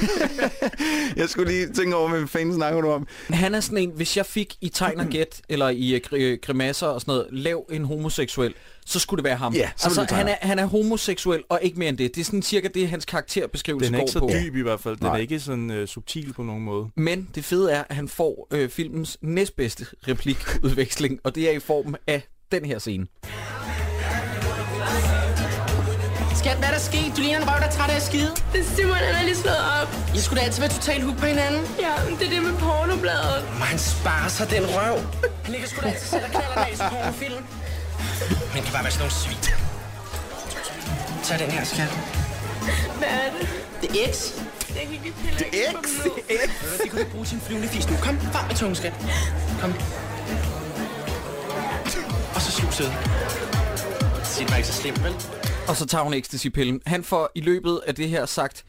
jeg skulle lige tænke over, hvad fanden snakker du om? Han er sådan en, hvis jeg fik i tegn og gæt, eller i øh, gri- grimasser og sådan noget, lav en homoseksuel, så skulle det være ham. Ja, så altså, han, er, han er homoseksuel, og ikke mere end det. Det er sådan cirka det, hans karakterbeskrivelse Den er går ikke så på. dyb i hvert fald. Den Nej. er ikke sådan uh, subtil på nogen måde. Men det fede er, at han får øh, filmens næstbedste replikudveksling, og det er i form af den her scene. Skat, hvad er der sket? Du ligner en røv, der er træt af at skide. Det er Simon, han er lige slået op. I skulle da altid være totalt hook på hinanden. Ja, det er det med pornobladet. Må han spare sig den røv. Han ligger sgu da altid selv og knaller bag sig pornofilm. Han kan bare være sådan nogle svin. Tag den her, skat. Hvad er det? Det er X. Jeg kan ikke pille det X? Det er X. Det kan du ikke bruge sin flyvende fisk nu. Kom, frem med tungen, skat. Kom. Og så slug sæde. Sig det var ikke så slemt, vel? Og så tager hun ecstasy-pillen. Han får i løbet af det her sagt,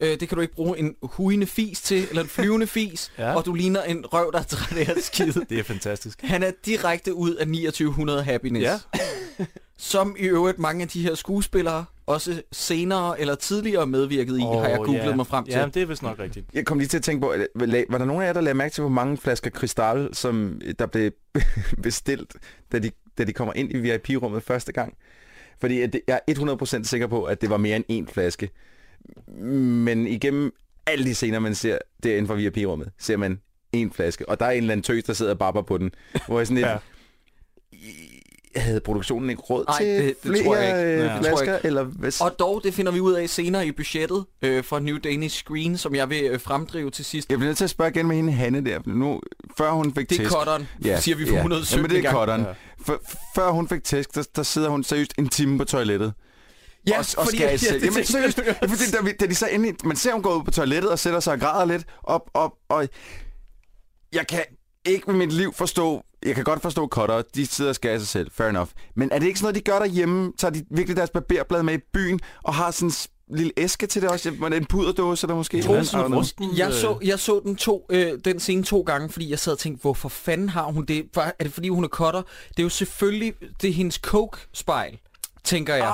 øh, det kan du ikke bruge en huende fis til, eller en flyvende fis, Ja. og du ligner en røv, der er træt af at skide. Det er fantastisk. Han er direkte ud af 2900 Happiness. Ja. Som i øvrigt mange af de her skuespillere også senere eller tidligere medvirket i, oh, har jeg googlet ja. mig frem til. Ja, det er vist nok rigtigt. Jeg kom lige til at tænke på, var der nogen af jer, der lagde mærke til, hvor mange flasker krystal, som der blev bestilt, da de, da de kommer ind i VIP-rummet første gang? Fordi jeg er 100% sikker på, at det var mere end én flaske. Men igennem alle de scener, man ser derinde fra VIP-rummet, ser man en flaske. Og der er en eller anden tøs, der sidder og babber på den. Hvor jeg sådan lidt... Ja. ja. Havde produktionen ikke råd Ej, til det- det flere tror jeg ikke. øh, Ja. Det tror jeg flasker? Eller hvad? Og dog, det finder vi ud af senere i budgettet øh, fra New Danish Screen, som jeg vil øh, fremdrive til sidst. Jeg bliver nødt til at spørge igen med hende Hanne der. Nu, før hun fik Det er tæsk, cutteren, siger vi for 117 Jamen, det er gang. cutteren. Ja. For, før hun fik tæsk, der, der sidder hun seriøst en time på toilettet. Ja, og, og skærer i ja, selv. det Jamen seriøst, også. fordi da, vi, da de så endelig, man ser hun gå ud på toilettet og sætter sig og græder lidt op, op, og jeg kan ikke med mit liv forstå, jeg kan godt forstå cutter, de sidder og skærer sig selv, fair enough. Men er det ikke sådan noget, de gør derhjemme? Tager de virkelig deres barberblad med i byen og har sådan lille æske til det også? En puderdåse eller måske? Know. Rusten, Jeg øh, så, jeg så den, to, øh, den scene to gange, fordi jeg sad og tænkte, hvorfor fanden har hun det? Er det fordi, hun er cutter? Det er jo selvfølgelig, det er hendes coke-spejl. Tænker jeg.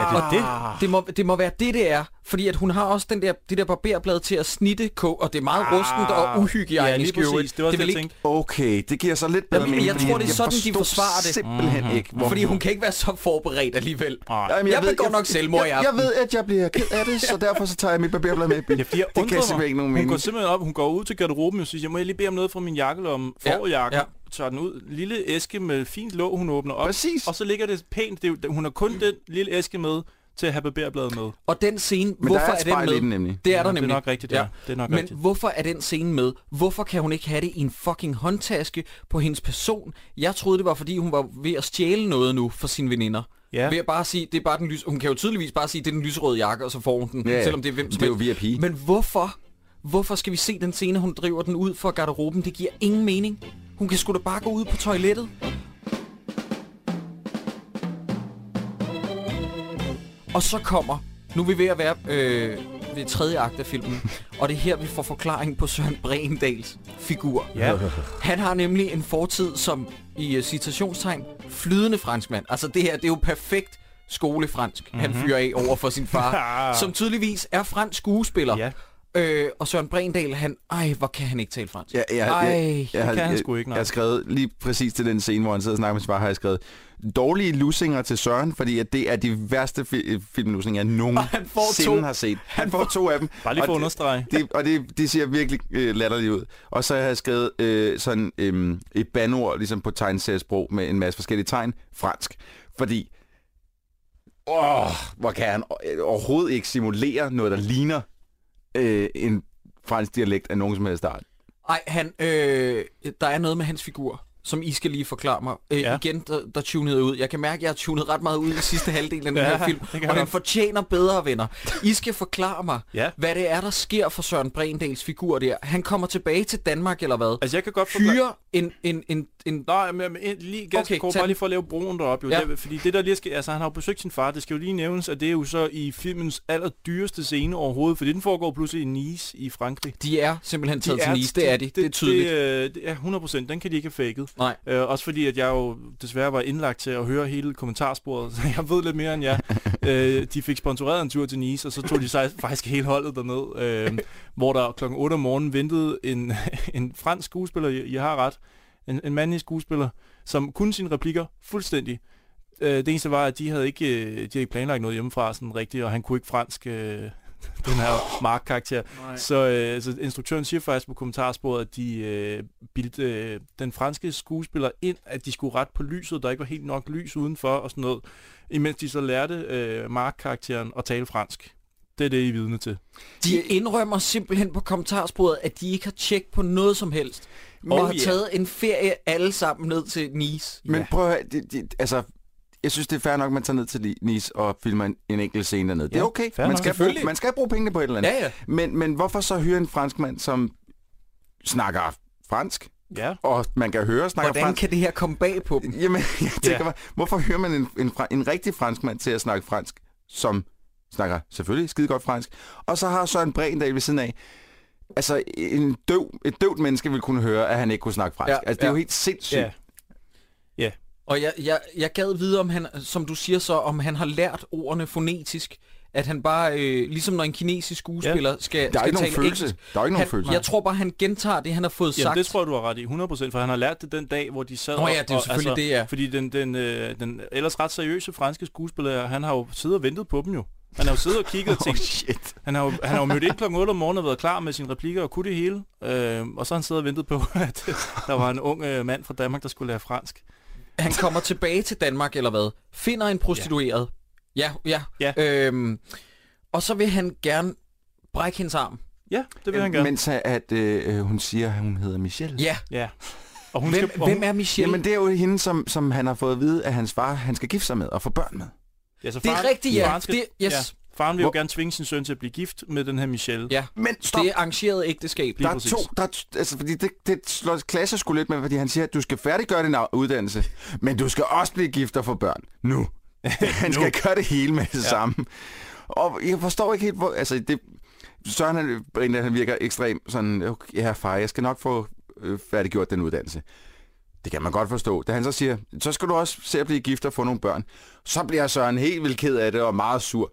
Er det det? Det må, det må være det, det er. Fordi at hun har også den der, det der barberblad til at snitte kog, og det er meget rustent og uhygiejnisk. Ja, lige præcis. Det var vil det, jeg ikke. Okay, det giver så lidt bedre Jamen, mening. jeg tror, det er sådan, de forsvarer det. simpelthen ikke, hvor Fordi hun kan ikke være så forberedt alligevel. Nej. Jamen, Jeg begår nok selvmord i jeg, jeg aften. ved, at jeg bliver ked af det, så derfor så tager jeg mit barberblad med i bilen. Ja, jeg det kan mig. simpelthen ikke nogen Hun går mening. simpelthen op, hun går ud til garderoben og siger, må jeg lige bede om noget fra min jakkelomme? Ja, Forjakken. ja. Tager den ud. Lille æske med fint låg, hun åbner op. Præcis. Og så ligger det pænt. Det er, hun har kun den lille æske med til at have barberbladet med. Og den scene, Men hvorfor der er er den med? den nemlig. Det er der Ja, nemlig. Det er nok rigtigt, ja. Det er nok Men rigtigt. hvorfor er den scene med? Hvorfor kan hun ikke have det i en fucking håndtaske på hendes person? Jeg troede, det var, fordi hun var ved at stjæle noget nu for sine veninder. Ja. Ved at bare sige, det er bare den lys... Hun kan jo tydeligvis bare sige, det er den lyserøde jakke, og så får hun den, Ja, ja. selvom det er hvem som Det er jo helst. VIP. Men hvorfor? Hvorfor skal vi se den scene, hun driver den ud for garderoben? Det giver ingen mening. Hun kan sgu da bare gå ud på toilettet. Og så kommer... Nu er vi ved at være øh, ved tredje akt af filmen. Og det er her, vi får forklaring på Søren Brendals figur. Ja. Han har nemlig en fortid som, i uh, citationstegn, flydende franskmand. Altså det her, det er jo perfekt skolefransk, mm-hmm. han fyrer af over for sin far, som tydeligvis er fransk skuespiller. Ja. Øh, og Søren Brendal, han... Ej, hvor kan han ikke tale fransk? Ja, ja, Ej, jeg, jeg, har- kan han jeg, sgu ikke, nej. jeg har skrevet lige præcis til den scene, hvor han sidder og snakker med sin far, har jeg skrevet dårlige lussinger til Søren, fordi at det er de værste fi- filmlussinger, jeg nogensinde har set. Han får to af dem. Bare lige for og at understrege. Det, og det, det ser virkelig øh, latterligt ud. Og så har jeg skrevet øh, sådan øh, et bandord, ligesom på tegneseriesprog, med en masse forskellige tegn, fransk. Fordi, åh, hvor kan han øh, overhovedet ikke simulere noget, der ligner øh, en fransk dialekt af nogen som helst art. Nej, han, øh, der er noget med hans figur, som I skal lige forklare mig. Øh, Ja. Igen, der, der tunede ud. Jeg kan mærke, at jeg har tunet ret meget ud i sidste halvdel af den Ja, her film. det Og den fortjener bedre venner. I skal forklare mig, Ja. hvad det er, der sker for Søren Brendals figur der. Han kommer tilbage til Danmark, eller hvad? Altså, jeg kan godt forklare... Hyre en, en, en, en... Nej, men, men en- lige ganske Okay, kort, bare lige for at lave broen derop. Jo, Ja. det, fordi det der lige skal, altså han har jo besøgt sin far, det skal jo lige nævnes, at det er jo så i filmens allerdyreste scene overhovedet, fordi den foregår pludselig i Nice i Frankrig. De er simpelthen taget til Nice, det er de. Det, er tydeligt. Det, øh, det er 100%, den kan de ikke have faked. Nej. Øh, også fordi, at jeg jo desværre var indlagt til at høre hele kommentarsporet, så jeg ved lidt mere end jer. øh, de fik sponsoreret en tur til Nice, og så tog de sig faktisk hele holdet derned, øh, hvor der klokken 8 om morgenen ventede en, en fransk skuespiller, I, I har ret, en, en mandlig skuespiller, som kunne sine replikker fuldstændig. Øh, det eneste var, at de havde ikke, øh, de havde ikke planlagt noget hjemmefra sådan rigtigt, og han kunne ikke fransk, øh, den her Mark-karakter. Så, øh, så instruktøren siger faktisk på kommentarsporet, at de øh, bildte øh, den franske skuespiller ind, at de skulle ret på lyset, der ikke var helt nok lys udenfor og sådan noget, imens de så lærte øh, Mark-karakteren at tale fransk. Det er det, I er vidne til. De indrømmer simpelthen på kommentarsporet, at de ikke har tjekket på noget som helst. Og Oh, har ja. taget en ferie alle sammen ned til Nice. Men Ja. prøv at høre, det, det, altså, jeg synes, det er fair nok, at man tager ned til Nice og filmer en, en enkelt scene dernede. Det er Ja, okay. Man skal, bruge, man skal bruge pengene på et eller andet. Ja, ja. Men, men hvorfor så hyre en franskmand, som snakker fransk, Ja. og man kan høre snakker Hvordan fransk? kan det her komme bag på dem? Jamen, jeg tænker Ja. mig, hvorfor hører man en, en, en rigtig franskmand til at snakke fransk, som snakker selvfølgelig skide godt fransk, og så har Søren Bredendal ved siden af, altså en døv, et døvt menneske ville kunne høre, at han ikke kunne snakke fransk. Ja, altså, det er ja. jo helt sindssygt. Ja. Ja. Og jeg, jeg, jeg gad vide, om han, som du siger så, om han har lært ordene fonetisk. At han bare, øh, ligesom når en kinesisk skuespiller ja. skal, Der er skal ikke nogen tale følelse. engelsk. Der er ikke nogen han, følelse. Jeg tror bare, han gentager det, han har fået Jamen, sagt. det tror jeg, du har ret i, 100%, for han har lært det den dag, hvor de sad Nå ja, det er jo og- selvfølgelig det, ja. Fordi den, den, øh, den ellers ret seriøse franske skuespiller, han har jo siddet og ventet på dem jo. Han har jo siddet og kigget og tænkt, Oh, shit. han har jo, han har jo mødt ind klokken 8 om morgenen og været klar med sine replikker og kunne det hele. Øh, og så har han siddet og ventet på, at der var en ung øh, mand fra Danmark, der skulle lære fransk. Han kommer tilbage til Danmark, eller hvad? Finder en prostitueret. Ja, ja. Ja. Øhm, og så vil han gerne brække hendes arm. Ja, det vil han gerne. Mens at øh, hun siger, at hun hedder Michelle. Ja. Ja. Og hun Hvem, skal, og hvem er Michelle? Jamen, det er jo hende, som, som han har fået at vide, at hans far han skal gifte sig med og få børn med. ja, så det er rigtigt, ja. faren skal- Det, yes. Faren vil jo Hvor- gerne tvinge sin søn til at blive gift med den her Michelle. ja. Men stop! Det er arrangeret ægteskab. Lige Der er præcis. to, der er, altså, fordi det, det slår klasse sgu lidt med, fordi han siger, at du skal færdiggøre din uddannelse, men du skal også blive gift og få børn. Nu. Han skal gøre det hele med det ja. samme. Og jeg forstår ikke helt, hvor... Altså, det, Søren han, han virker ekstremt sådan, okay, ja far, jeg skal nok få øh, færdiggjort den uddannelse. Det kan man godt forstå. Da han så siger, så skal du også se at blive gift og få nogle børn. Så bliver Søren helt vildt ked af det og meget sur.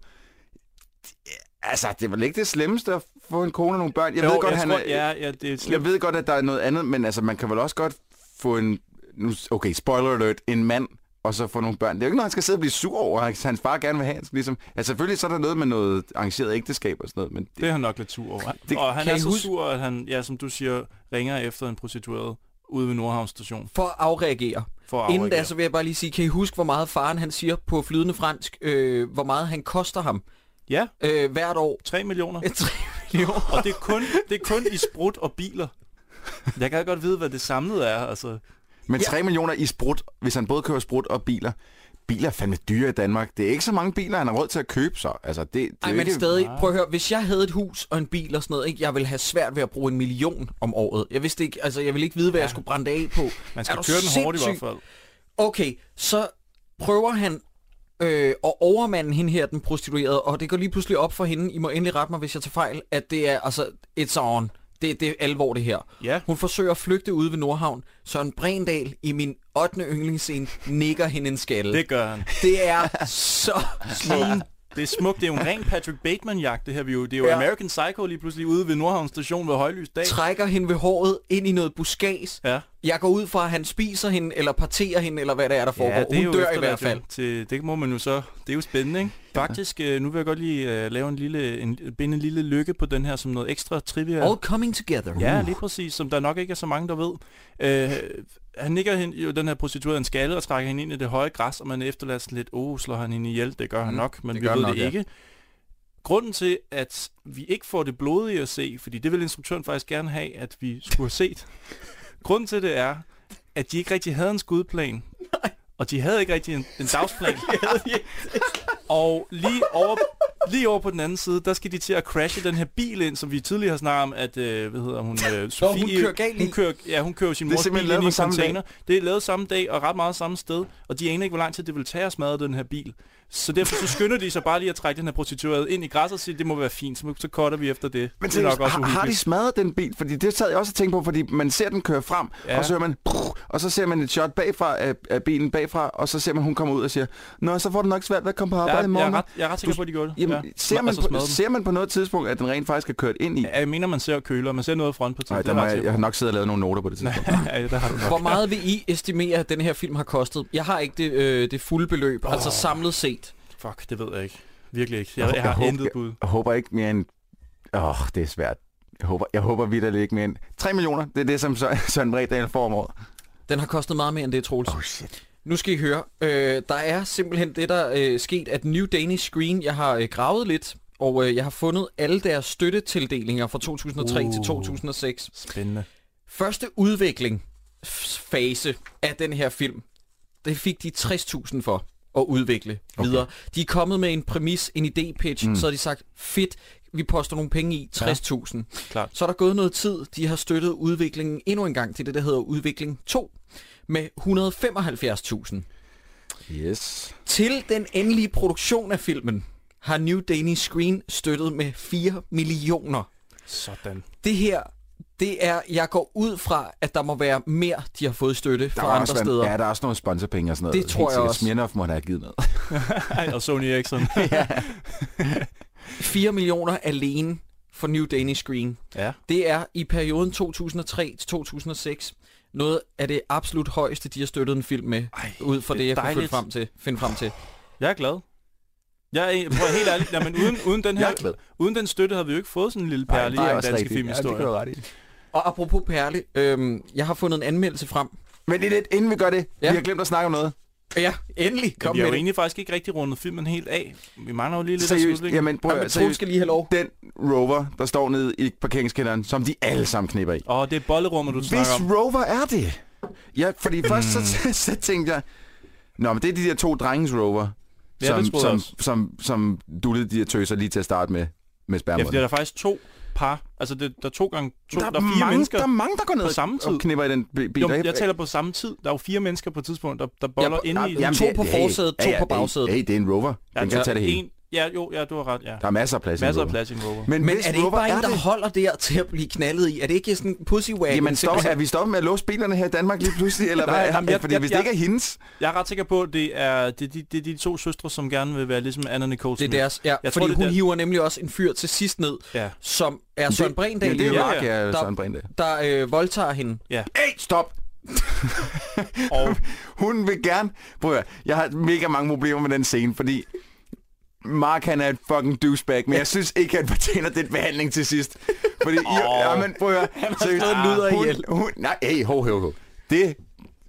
Altså, det vel ikke det slemmeste at få en kone og nogle børn. Jeg jo, ved godt, jeg han tror, er, ja, ja, det er slemt. jeg ved godt, at der er noget andet, men altså, man kan vel også godt få en... Nu, okay, spoiler alert. En mand, og så få nogle børn. Det er jo ikke noget, han skal sidde og blive sur over. at Hans far gerne vil have. Han skal ligesom, altså, selvfølgelig så er der noget med noget arrangeret ægteskab og sådan noget, men Det er han nok lidt sur over. Det- Det, og han er så huske- sur, at han, ja, som du siger, ringer efter en prostitueret ude ved Nordhavn station For at afreagere. for at Inden da, afreagere. så vil jeg bare lige sige, kan I huske, hvor meget faren han siger på flydende fransk, øh, hvor meget han koster ham Ja, øh, hvert år? 3 millioner. 3 millioner. Og det er, kun, det er kun i sprut og biler. Jeg kan godt vide, hvad det samlede er. Altså, Men Ja. 3 millioner i sprut, hvis han både kører sprut og biler. Biler er fandme dyre i Danmark. Det er ikke så mange biler, han har råd til at købe så. Altså, det, det Ej, men ikke... stadig, prøv at høre, hvis jeg havde et hus og en bil og sådan noget, ikke, jeg ville have svært ved at bruge en million om året. Jeg vidste ikke, altså jeg ville ikke vide, hvad ja. jeg skulle brænde af på. man skal køre den hårdt i hvert fald. Okay, så prøver han øh, at overmande hende her, den prostituerede, og det går lige pludselig op for hende, I må endelig rette mig, hvis jeg tager fejl, at det er, altså, it's on. Det, det er alvor, det her. Ja. Hun forsøger at flygte ude ved Nordhavn. Søren Brendal i min 8. yndlingsscene nikker hende en skalle. Det gør han. det er så smukt. Det er smukt. Det er jo en ren Patrick Bateman-jagt, det her. Vi jo, det er jo Ja. American Psycho lige pludselig ude ved Nordhavn station ved højlys dag. Trækker hende ved håret ind i noget buskads. Ja. Jeg går ud fra, at han spiser hende, eller parterer hende, eller hvad det er, der foregår. Ja, det er Hun dør i hvert fald. Til, det må man jo så... Det er jo spændende, ikke? Faktisk, øh, nu vil jeg godt lige øh, lave en lille, en, binde en lille lykke på den her som noget ekstra trivia. All coming together. Ja, Uh. lige præcis, som der nok ikke er så mange, der ved. Øh, han nikker hende, jo den her prostituerede en skalle og trækker hende ind i det høje græs, og man er efterladt sådan lidt, åh, oh, slår han hende ihjel? Det gør han Mm, nok, men det vi ved han det nok, ja. ikke. Grunden til, at vi ikke får det blodige at se, fordi det vil instruktøren faktisk gerne have, at vi skulle have set. Grunden til det er, at de ikke rigtig havde en skudplan. Og de havde ikke rigtig en, en dagsplan. og lige over, lige over på den anden side, der skal de til at crashe den her bil ind, som vi tidligere har snakket om, at, øh, hvad hedder hun, øh, Sofie, hun kører galt i. hun kører, ja, hun kører sin mors bil ind i en samme dag. container. Det er lavet samme dag og ret meget samme sted, og de aner ikke, hvor lang tid det vil tage at smadre den her bil. Så derfor så skynder de sig bare lige at trække den her prostituerede ind i græsset og sige, det må være fint, så, så cutter vi efter det. Men det er nok også har, har de smadret den bil? Fordi det sad jeg også og tænkte på, fordi man ser den køre frem, ja. Og så hører man, og så ser man et shot bagfra af, af bilen bagfra, og så ser man, hun kommer ud og siger, Nå, så får du nok svært ved at komme på arbejde Ja, i jeg, morgen. er ret, jeg er ret sikker på, at de gjorde det. Jamen, ja. ser, man Altså på, ser man på noget tidspunkt, at den rent faktisk er kørt ind i? Ja, jeg mener, man ser køler, man ser noget. Nej, der er må ret jeg, jeg har på. nok siddet og lavet nogle noter på det tidspunkt. ja, der har du nok. Hvor meget vil I estimere, at den her film har kostet? Jeg har ikke det, øh, det fulde beløb, oh. altså samlet set. Fuck, det ved jeg ikke. Virkelig ikke. Jeg, jeg har håber- intet bud. Jeg håber ikke mere end... Åh, oh, det er svært. Jeg håber, jeg håber vidt ikke mere end... 3 millioner, det er det, som Søren Bredal får om året. Den har kostet meget mere end det, Troels. Oh shit. Nu skal I høre. Øh, der er simpelthen det, der øh, sket, at New Danish Screen, jeg har øh, gravet lidt, og øh, jeg har fundet alle deres støttetildelinger fra 2003 Uh. til 2006. Spændende. Første udviklingsfase af den her film, det fik de 60.000 for at udvikle okay. videre. De er kommet med en præmis, en idé-pitch, mm. Så har de sagt, fedt, vi poster nogle penge i, 60.000. Klart. Så er der gået noget tid, de har støttet udviklingen endnu en gang til det, der hedder Udvikling 2, med 175.000. Yes. Til den endelige produktion af filmen har New Danish Screen støttet med 4 millioner. Sådan. Det her, det er, jeg går ud fra, at der må være mere, de har fået støtte Der fra andre været- steder. Ja, der er også nogle sponsorpenge og sådan noget. Det tror jeg sikkert. også. Smirnoff må have givet noget. Og Sony Ericsson. 4 millioner alene for New Danish Screen. ja. Det er i perioden 2003 til 2006 noget af det absolut højeste, de har støttet en film med, Ej, ud fra det det, er jeg kunne finde dejligt. frem til. Finde frem til. Jeg er glad. Jeg er, prøv, helt ærligt, jamen, uden, uden, den her, er uden den støtte havde vi jo ikke fået sådan en lille perle i den danske filmhistorie. du ret i. Og apropos Perle, øhm, jeg har fundet en anmeldelse frem. Men lige lidt, inden vi gør det, Ja. vi har glemt at snakke om noget. Ja, endelig. Kom vi har med jo det. egentlig faktisk ikke rigtig rundet filmen helt af. Vi mangler jo lige lidt af Seriøst, slutningen. jamen prøv Jamen, at Troels skal lige have lov. Den rover, der står nede i parkeringskælderen, som de alle sammen knipper i. Åh, det er bollerummet, du Hvis snakker om. rover er det? Ja, fordi først så, så tænkte jeg, Nå, men det er de der to drenges rover, Ja, som, det som, også. som, som dullede de her tøser lige til at starte med, med Ja, spermåden. fordi der er faktisk to par. Altså, det, der er to gange to. Der, der, der er fire mange, mennesker. der er mange, der går ned på samme tid. og knipper i den bi- bil. Jo, er- jeg taler på samme tid. Der er jo fire mennesker på et tidspunkt, der, der boller Ja, inde i... Jamen, to det- på hey, forsædet, to ja, ja, på hey, bagsædet. Hey, det er en rover. Den kan tage det hele. En, Ja, jo, ja, du har ret, ja. Der er masser af plads i Masser af plads i en Rover. Men, Men er det ikke bare en, der det? holder der til at blive knaldet i? Er det ikke sådan en pussy wagon? Jamen, stop, er vi stoppet med at låse bilerne her i Danmark lige pludselig? Eller Nej, hvad? jamen, jeg- Fordi jeg- hvis det jeg- ikke er hendes... Jeg er ret sikker på, at det er, det, er de, det er de to søstre, som gerne vil være ligesom Anna Nicole Det er Smith. deres, ja, Jeg fordi tror, det hun der- hiver nemlig også en fyr til sidst ned, Ja. som er Søren Brindal, Ja, det er jo Ja, Mark, ja. ja, Der- Søren Brindal. der øh, voldtager hende. Hey, stop! Og Hun vil gerne... Prøv at jeg har mega mange problemer med den scene, fordi... Mark han er et fucking douchebag, men jeg synes ikke, han fortjener den behandling til sidst. Fordi, oh. ja, men prøv at høre. Han har slået en luder ihjel. hun, hun, Nej, hey, ho, ho, ho. Det,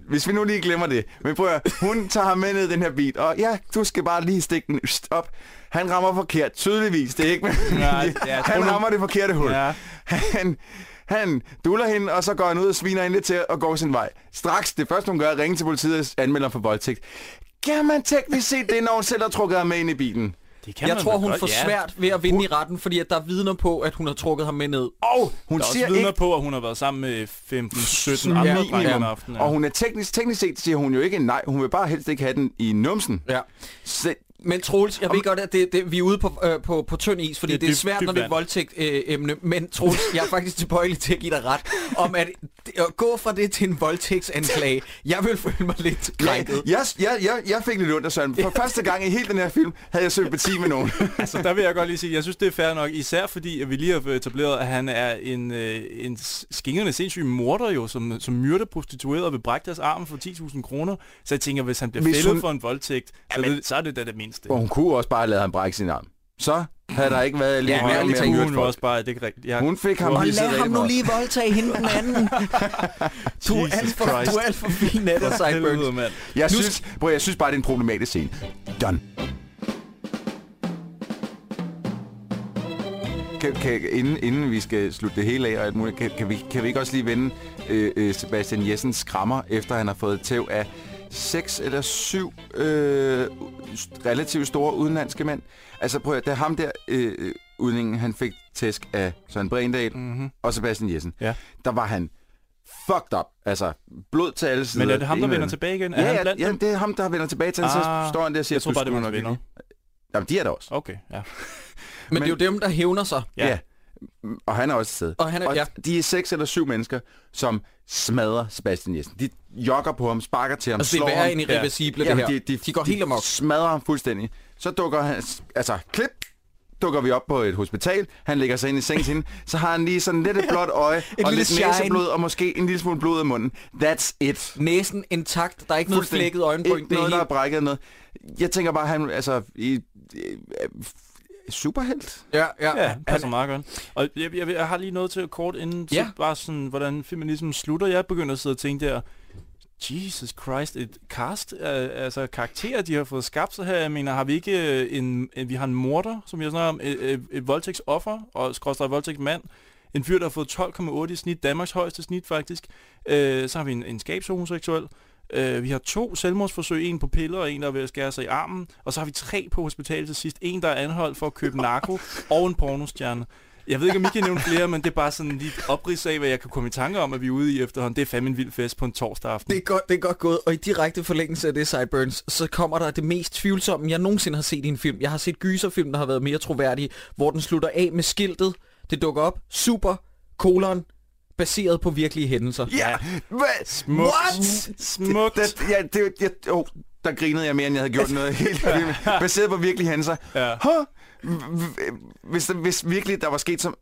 hvis vi nu lige glemmer det. Men prøv at høre, hun tager ham med ned i den her bil, og ja, du skal bare lige stikke den op. Han rammer forkert, tydeligvis. Det er ikke med Nej, ja, Han rammer det forkerte hul. Ja. Han, han duller hende, og så går han ud og sviner hende lidt til og går sin vej. Straks, det første hun gør, er ringe til politiet og anmelder for voldtægt. Kan man teknisk set det, når hun selv har trukket ham med ind i bilen? Det kan Jeg man tror, hun godt, får ja. svært ved at vinde i retten, fordi at der er vidner på, at hun har trukket ham med ned. Og hun Der er siger også vidner ikke på, at hun har været sammen med 15-17 andre drenge minimum. om aftenen. Og hun er teknisk, teknisk set siger hun jo ikke nej. Hun vil bare helst ikke have den i numsen. Ja. Så, Men Troels, jeg ved godt, at det, det, vi er ude på, øh, på, på tynd is, fordi Det det, er er svært, dybt når det er et vand. voldtægt øh, emne. Men Troels, jeg er faktisk tilbøjelig til at give dig ret, om at, at gå fra det til en voldtægtsanklage. Jeg vil føle mig lidt krænket. jeg, jeg, jeg, jeg fik lidt ondt af Søren. For første gang i hele den her film havde jeg sympati med nogen. Altså, der vil jeg godt lige sige, jeg synes, det er fair nok, især fordi, at vi lige har etableret, at han er en, øh, en skingerne sindssyg morder jo, som, som myrder prostituerede og vil brække deres arm for 10.000 kroner. Så jeg tænker, hvis han bliver Hvis fældet hun- for en voldtægt, så, det, så er det da det mindste. Og hun kunne også bare lade ham brække sin arm. Så havde der ikke været lidt Ja, mere med myrde hun også bare, det er ikke rigtigt. Jeg, Hun fik ham Og lige lad ham nu lige voldtage hende den anden. du, er Jesus alt for, Christ. du er alt for fin af det, Sideburns. Jeg Nu synes, prøv, jeg synes bare, det er en problematisk scene. Done. Kan, kan, inden, inden vi skal slutte det hele af og alt muligt, kan, kan, vi, kan vi ikke også lige vende øh, øh, Sebastian Jessens skrammer, efter han har fået tæv af seks eller syv øh, relativt store udenlandske mænd? Altså prøv at, da ham der øh, øh, udningen, han fik tæsk af Søren Brindal Mm-hmm. og Sebastian Jessen, Ja. der var han fucked up. Altså, blod til alle sider. Men er det ham, der vender tilbage igen? Er Ja, han ja, blandt ja, dem? det er ham, der vender tilbage til, ah, så står han der og siger, jeg tror bare, det var nok Jamen, de er der også. Okay, ja. Men det er jo dem, der hævner sig. Ja. ja. Og han er også et sted. Og han er- ja. de er seks eller syv mennesker, som smadrer Sebastian Jessen. De jogger på ham, sparker til ham, Altså, det slår er værre ham. end irreversible, det Jamen, her. De, de går helt amok. smadrer ham fuldstændig. Så dukker han, altså klip, dukker vi op på et hospital. Han lægger sig ind i sengen til hende. Så har han lige sådan lidt et blåt øje, og lille lidt shine. næseblod, og måske en lille smule blod i munden. That's it. Næsen intakt. Der er ikke noget Fuldstændig. flækket øjenbryn. Ikke Det er noget, der er brækket noget. Jeg tænker bare, han altså... I, i, superhelt? Ja, ja. Ja, passer meget godt. Og jeg, jeg, jeg har lige noget til kort inden, Ja. så bare sådan, hvordan feminismen slutter. Jeg begynder at sidde og tænke der, Jesus Christ, et cast af altså karakterer, de har fået skabt sig her. Jeg mener, har vi ikke øh, en, en vi har en morder, som jeg snakker om, et, et, et voldtægtsoffer og skråstrej voldtægtsmand, en fyr, der har fået 12,8 i snit, Danmarks højeste snit faktisk. Øh, så har vi en, en skabshomoseksuel. Øh, vi har to selvmordsforsøg, en på piller og en, der er ved at skære sig i armen. Og så har vi tre på hospitalet til sidst. En, der er anholdt for at købe narko, og en pornostjerne. Jeg ved ikke, om I kan nævne flere, men det er bare sådan lige et oprids af, hvad jeg kan komme i tanke om, at vi er ude i efterhånden. Det er fandme en vild fest på en torsdag aften. Det er, godt, det er godt gået, og i direkte forlængelse af det, Cyburns, så kommer der det mest tvivlsomme, jeg nogensinde har set i en film. Jeg har set gyserfilm, der har været mere troværdige, hvor den slutter af med skiltet. Det dukker op. Super, kolon, baseret på virkelige hændelser. Ja! Hvad? Smukt. What? Smukt. Det, det, ja, det, jeg, oh, der grinede jeg mere, end jeg havde gjort noget helt. Baseret på virkelige hændelser. Ja. Huh? Hvis, der- hvis virkelig der var sket som...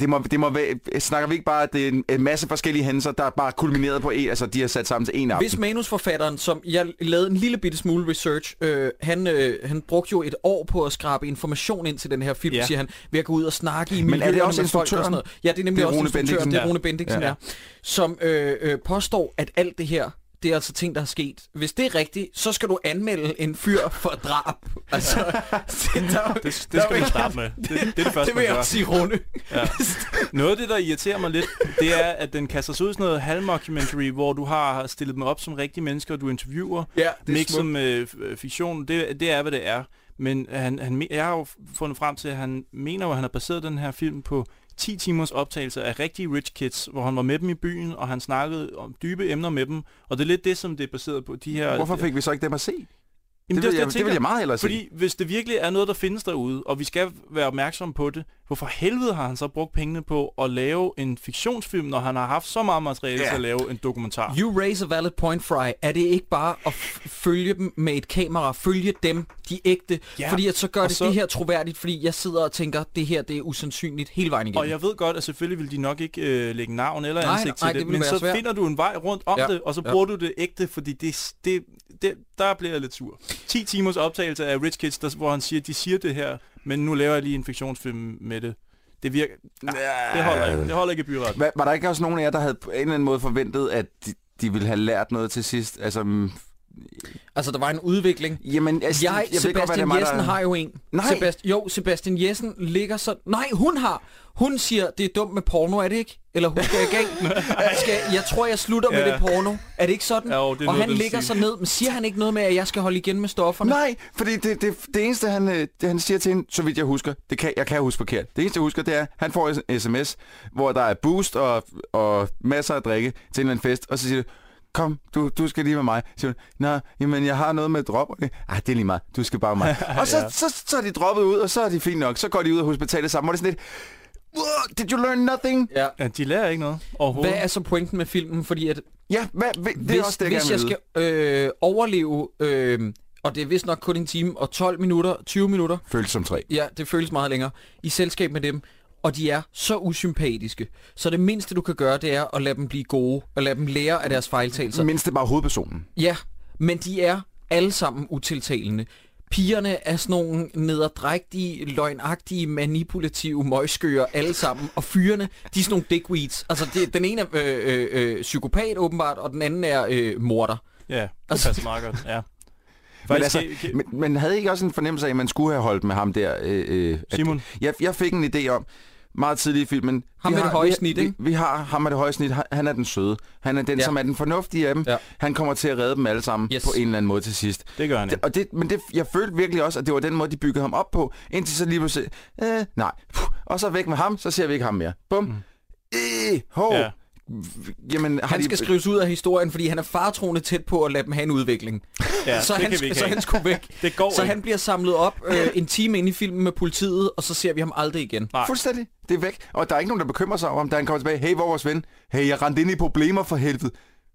Det må, det må være, snakker vi ikke bare, at det er en, en masse forskellige hændelser, der er bare kulmineret på en, altså de har sat sammen til en aften. Hvis manusforfatteren, som jeg lavede en lille bitte smule research, øh, han, øh, han brugte jo et år på at skrabe information ind til den her film, ja. Siger han, ved at gå ud og snakke i Men er det miljøerne også med folk og sådan instruktøren? noget. Ja, det er nemlig Det er også Rune instruktøren, Bendixen. det er. Rune Bendixen, Ja. ja. som øh, øh, påstår, at alt det her, det er altså ting, der er sket. Hvis det er rigtigt, så skal du anmelde en fyr for drab. Altså, det, der, Det, det skal vi starte med. Det, det er det første, det vil man jeg også sige, Rune. Ja. Noget af det, der irriterer mig lidt, det er, at den kaster sig ud sådan noget halvmockumentary, hvor du har stillet dem op som rigtige mennesker, og du interviewer, Ja, det er smukt. med øh, fiktion. Det, det er, hvad det er. Men han, han, jeg har jo fundet frem til, at han mener jo, at han har baseret den her film på 10 timers optagelse af rigtige rich kids, hvor han var med dem i byen, og han snakkede om dybe emner med dem. Og det er lidt det, som det er baseret på. De her, Hvorfor fik vi så ikke dem at se? Det, er vil jeg, det, det vil jeg meget hellere se. Fordi hvis det virkelig er noget, der findes derude, og vi skal være opmærksomme på det, hvorfor helvede har han så brugt pengene på at lave en fiktionsfilm, når han har haft så meget materiale Ja. til at lave en dokumentar? You raise a valid point, Fry. Er det ikke bare at følge dem med et kamera, følge dem, de ægte, Ja, fordi at så gør det så- det her troværdigt, fordi jeg sidder og tænker, det her det er usandsynligt hele vejen igennem. Og jeg ved godt, at selvfølgelig vil de nok ikke øh, lægge navn eller Nej, ansigt nej, til det det, vil men så svært. finder du en vej rundt om Ja, det, og så ja. bruger du det ægte, fordi det, det, det, der bliver jeg lidt sur. 10 timers optagelse af Rich Kids, der, hvor han siger, de siger det her, men nu laver jeg lige en fiktionsfilm med det. Det virker... Nej, det holder ikke. Det holder ikke i byretten. Hva, var der ikke også nogen af jer, der havde på en eller anden måde forventet, at de, de ville have lært noget til sidst? Altså, mm, Altså, der var en udvikling. jamen, altså, Jeg, ved Sebastian godt, hvad det er mig, Jessen der- har jo en. Nej. Sebast- jo, Sebastian Jessen ligger så... Nej, hun har. Hun siger, det er dumt med porno, er det ikke? Eller husker jeg galt? skal, jeg tror, jeg slutter med Ja. det porno. Er det ikke sådan? Jo, det er og noget han ligger så ned, men siger han ikke noget med, at jeg skal holde igen med stofferne? Nej, fordi det, det, det eneste, han, øh, det, han siger til hende, så vidt jeg husker, det kan, jeg kan huske forkert. Det eneste, jeg husker, det er, at han får en sms, hvor der er boost og, og masser af drikke til en eller anden fest, og så siger det, kom, du, du skal lige med mig. Så siger hun, Nå, jamen, jeg har noget med dropperne. Ej, det er lige meget, du skal bare med mig. og så, Ja. så, så, så er de droppet ud, og så er de fint nok. Så går de ud af hospitalet sammen, og det er sådan lidt, "Wow, did you learn nothing? Ja. Ja, de lærer ikke noget overhovedet. Hvad er så pointen med filmen? Fordi at Ja, hvad, det er hvis, også det, jeg hvis jeg skal øh, overleve, øh, og det er vist nok kun en time og 12 minutter, 20 minutter, Føles som tre. ja, det føles meget længere, i selskab med dem, og de er så usympatiske. Så det mindste, du kan gøre, det er at lade dem blive gode, og lade dem lære af deres fejltagelser. Mindst det bare hovedpersonen. Ja, men de er alle sammen utiltalende. Pigerne er sådan nogle nederdrægtige, løgnagtige, manipulative møgskøer alle sammen. Og fyrene, de er sådan nogle dickweeds. Altså, det, den ene er øh, øh, øh, psykopat åbenbart, og den anden er øh, morder. Ja, det Altså- passer meget godt. Ja. Men, altså, men, men havde I ikke også en fornemmelse af, at man skulle have holdt med ham der? Øh, øh, at- Simon? Jeg, jeg fik en idé om, meget tidligt i filmen. Ham vi med har, det høje vi, snit, vi, ikke? Vi har ham med det høje snit. Han- er den søde. Han er den, Ja. som er den fornuftige af dem. Ja. Han kommer til at redde dem alle sammen Yes. på en eller anden måde til sidst. det gør han Det, ikke. og det, men det, jeg følte virkelig også, at det var den måde, de byggede ham op på. Indtil så lige pludselig, øh, nej. Puh, Og så væk med ham, så ser vi ikke ham mere. Bum. Mm. Øh, hov. Ja. Ja. Jamen, har Han de, skal skrives ud af historien, fordi han er fartroende tæt på at lade dem have en udvikling. Ja, så, det han, kan vi ikke så han skulle væk. Det går Så ikke. han bliver samlet op øh, en time ind i filmen med politiet, og så ser vi ham aldrig igen. Nej. Fuldstændig. Det er væk. Og der er ikke nogen, der bekymrer sig om da han kommer tilbage. Hey, hvor er vores ven? Hey, jeg rendte ind i problemer for helvede.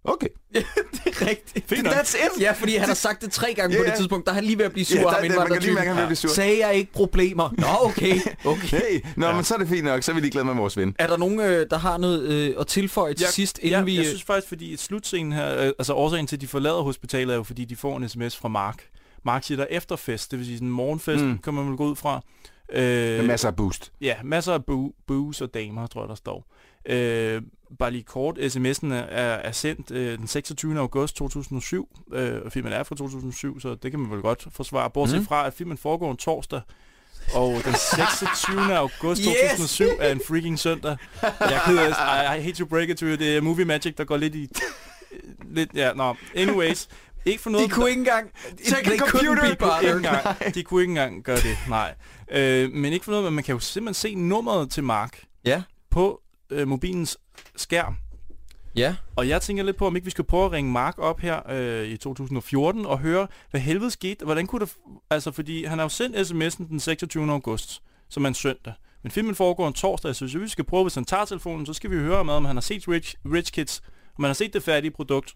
Okay. det er rigtigt. Fint. That's it. Ja, fordi han har sagt det tre gange Ja, på det ja. tidspunkt. Der er han lige ved at blive sur, Ja, der- ham der- man kan lige mærke, han vil blive sur. Sagde jeg ikke problemer? Nå, okay. okay. Hey, nå, ja. men så er det fint nok. Så er vi lige glade med vores ven. Er der nogen, øh, der har noget øh, at tilføje til Jeg- sidst, inden ja, vi... jeg øh, synes faktisk, fordi slutscenen her, øh, altså årsagen til, at de forlader hospitalet, er jo, fordi de får en sms fra Mark. Mark siger, der er efterfest, det vil sige sådan en morgenfest. Mm. kan man vel gå ud fra. Øh, Med masser af boost. Ja, masser af bo- booze og damer, tror jeg, der står. Øh, bare lige kort, sms'en er, er, sendt øh, den 26. august 2007, øh, og filmen er fra 2007, så det kan man vel godt forsvare. Bortset Mhm. fra, at filmen foregår en torsdag, og den 26. august Yes! 2007 er en freaking søndag. Jeg er ked af, I, I hate to break it to you, det er Movie Magic, der går lidt i... lidt, ja, nå, anyways. Ikke for noget... de kunne ikke engang... They couldn't computer. De kunne, ikke engang, de kunne ikke engang gøre det, nej. Øh, men ikke for noget, men man kan jo simpelthen se nummeret til Mark Ja. på øh, mobilens skærm. Ja. Og jeg tænker lidt på, om ikke vi skal prøve at ringe Mark op her øh, i 2014 og høre, hvad helvede skete. Hvordan kunne det... Altså, fordi han har jo sendt sms'en den 26. august, som er en søndag. Men filmen foregår en torsdag, så hvis vi skal prøve, hvis han tager telefonen, så skal vi høre med, om han har set Rich, Rich Kids, om han har set det færdige produkt,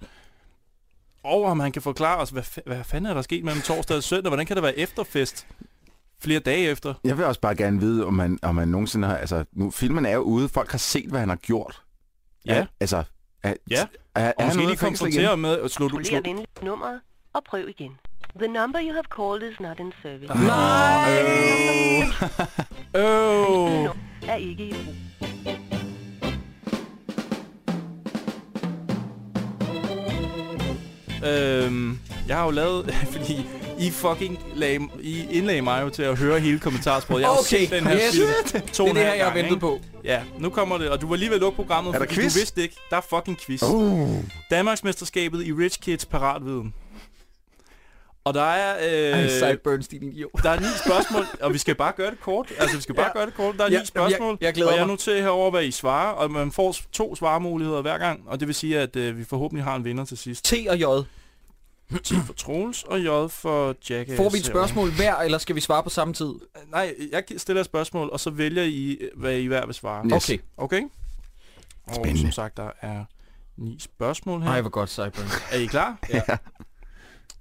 og om han kan forklare os, hvad, hvad fanden er der sket mellem torsdag og søndag? Hvordan kan der være efterfest flere dage efter? Jeg vil også bare gerne vide, om man, om man nogensinde har... Altså, nu, filmen er jo ude. Folk har set, hvad han har gjort. Ja. Er, altså... Er, Ja. Er, er Og måske lige konfrontere med at slå Kontrollér venligst nummeret og prøv igen. The number you have called is not in service. Nej! øh, Er ikke i brug. Øhm, jeg har jo lavet, fordi I fucking lag, I indlagde mig jo til at høre hele kommentarsporet. Jeg har Okay, set den her yes. film Det er det her, jeg har ventet på. Ja, nu kommer det, og du var lige ved at lukke programmet, fordi quiz? du vidste ikke, der er fucking quiz. Uh. Danmarksmesterskabet i Rich Kids Paratviden. Og der er... Øh, Sideburns, din idiot. der er ni spørgsmål, og vi skal bare gøre det kort. Altså, vi skal bare Ja. gøre det kort. Der er Ja, ni spørgsmål, jeg- jeg glæder og jeg noterer herover, hvad I svarer, og man får to svaremuligheder hver gang, og det vil sige, at øh, vi forhåbentlig har en vinder til sidst. T og J. T for Troels og J for Jackass. Får vi et spørgsmål hver, eller skal vi svare på samme tid? Nej, jeg stiller et spørgsmål, og så vælger I, hvad I hver vil svare. Yes. Okay. Okay? Og Spændende. som sagt, der er ni spørgsmål her. Nej, hvor godt, Cyburn. Er I klar? Ja.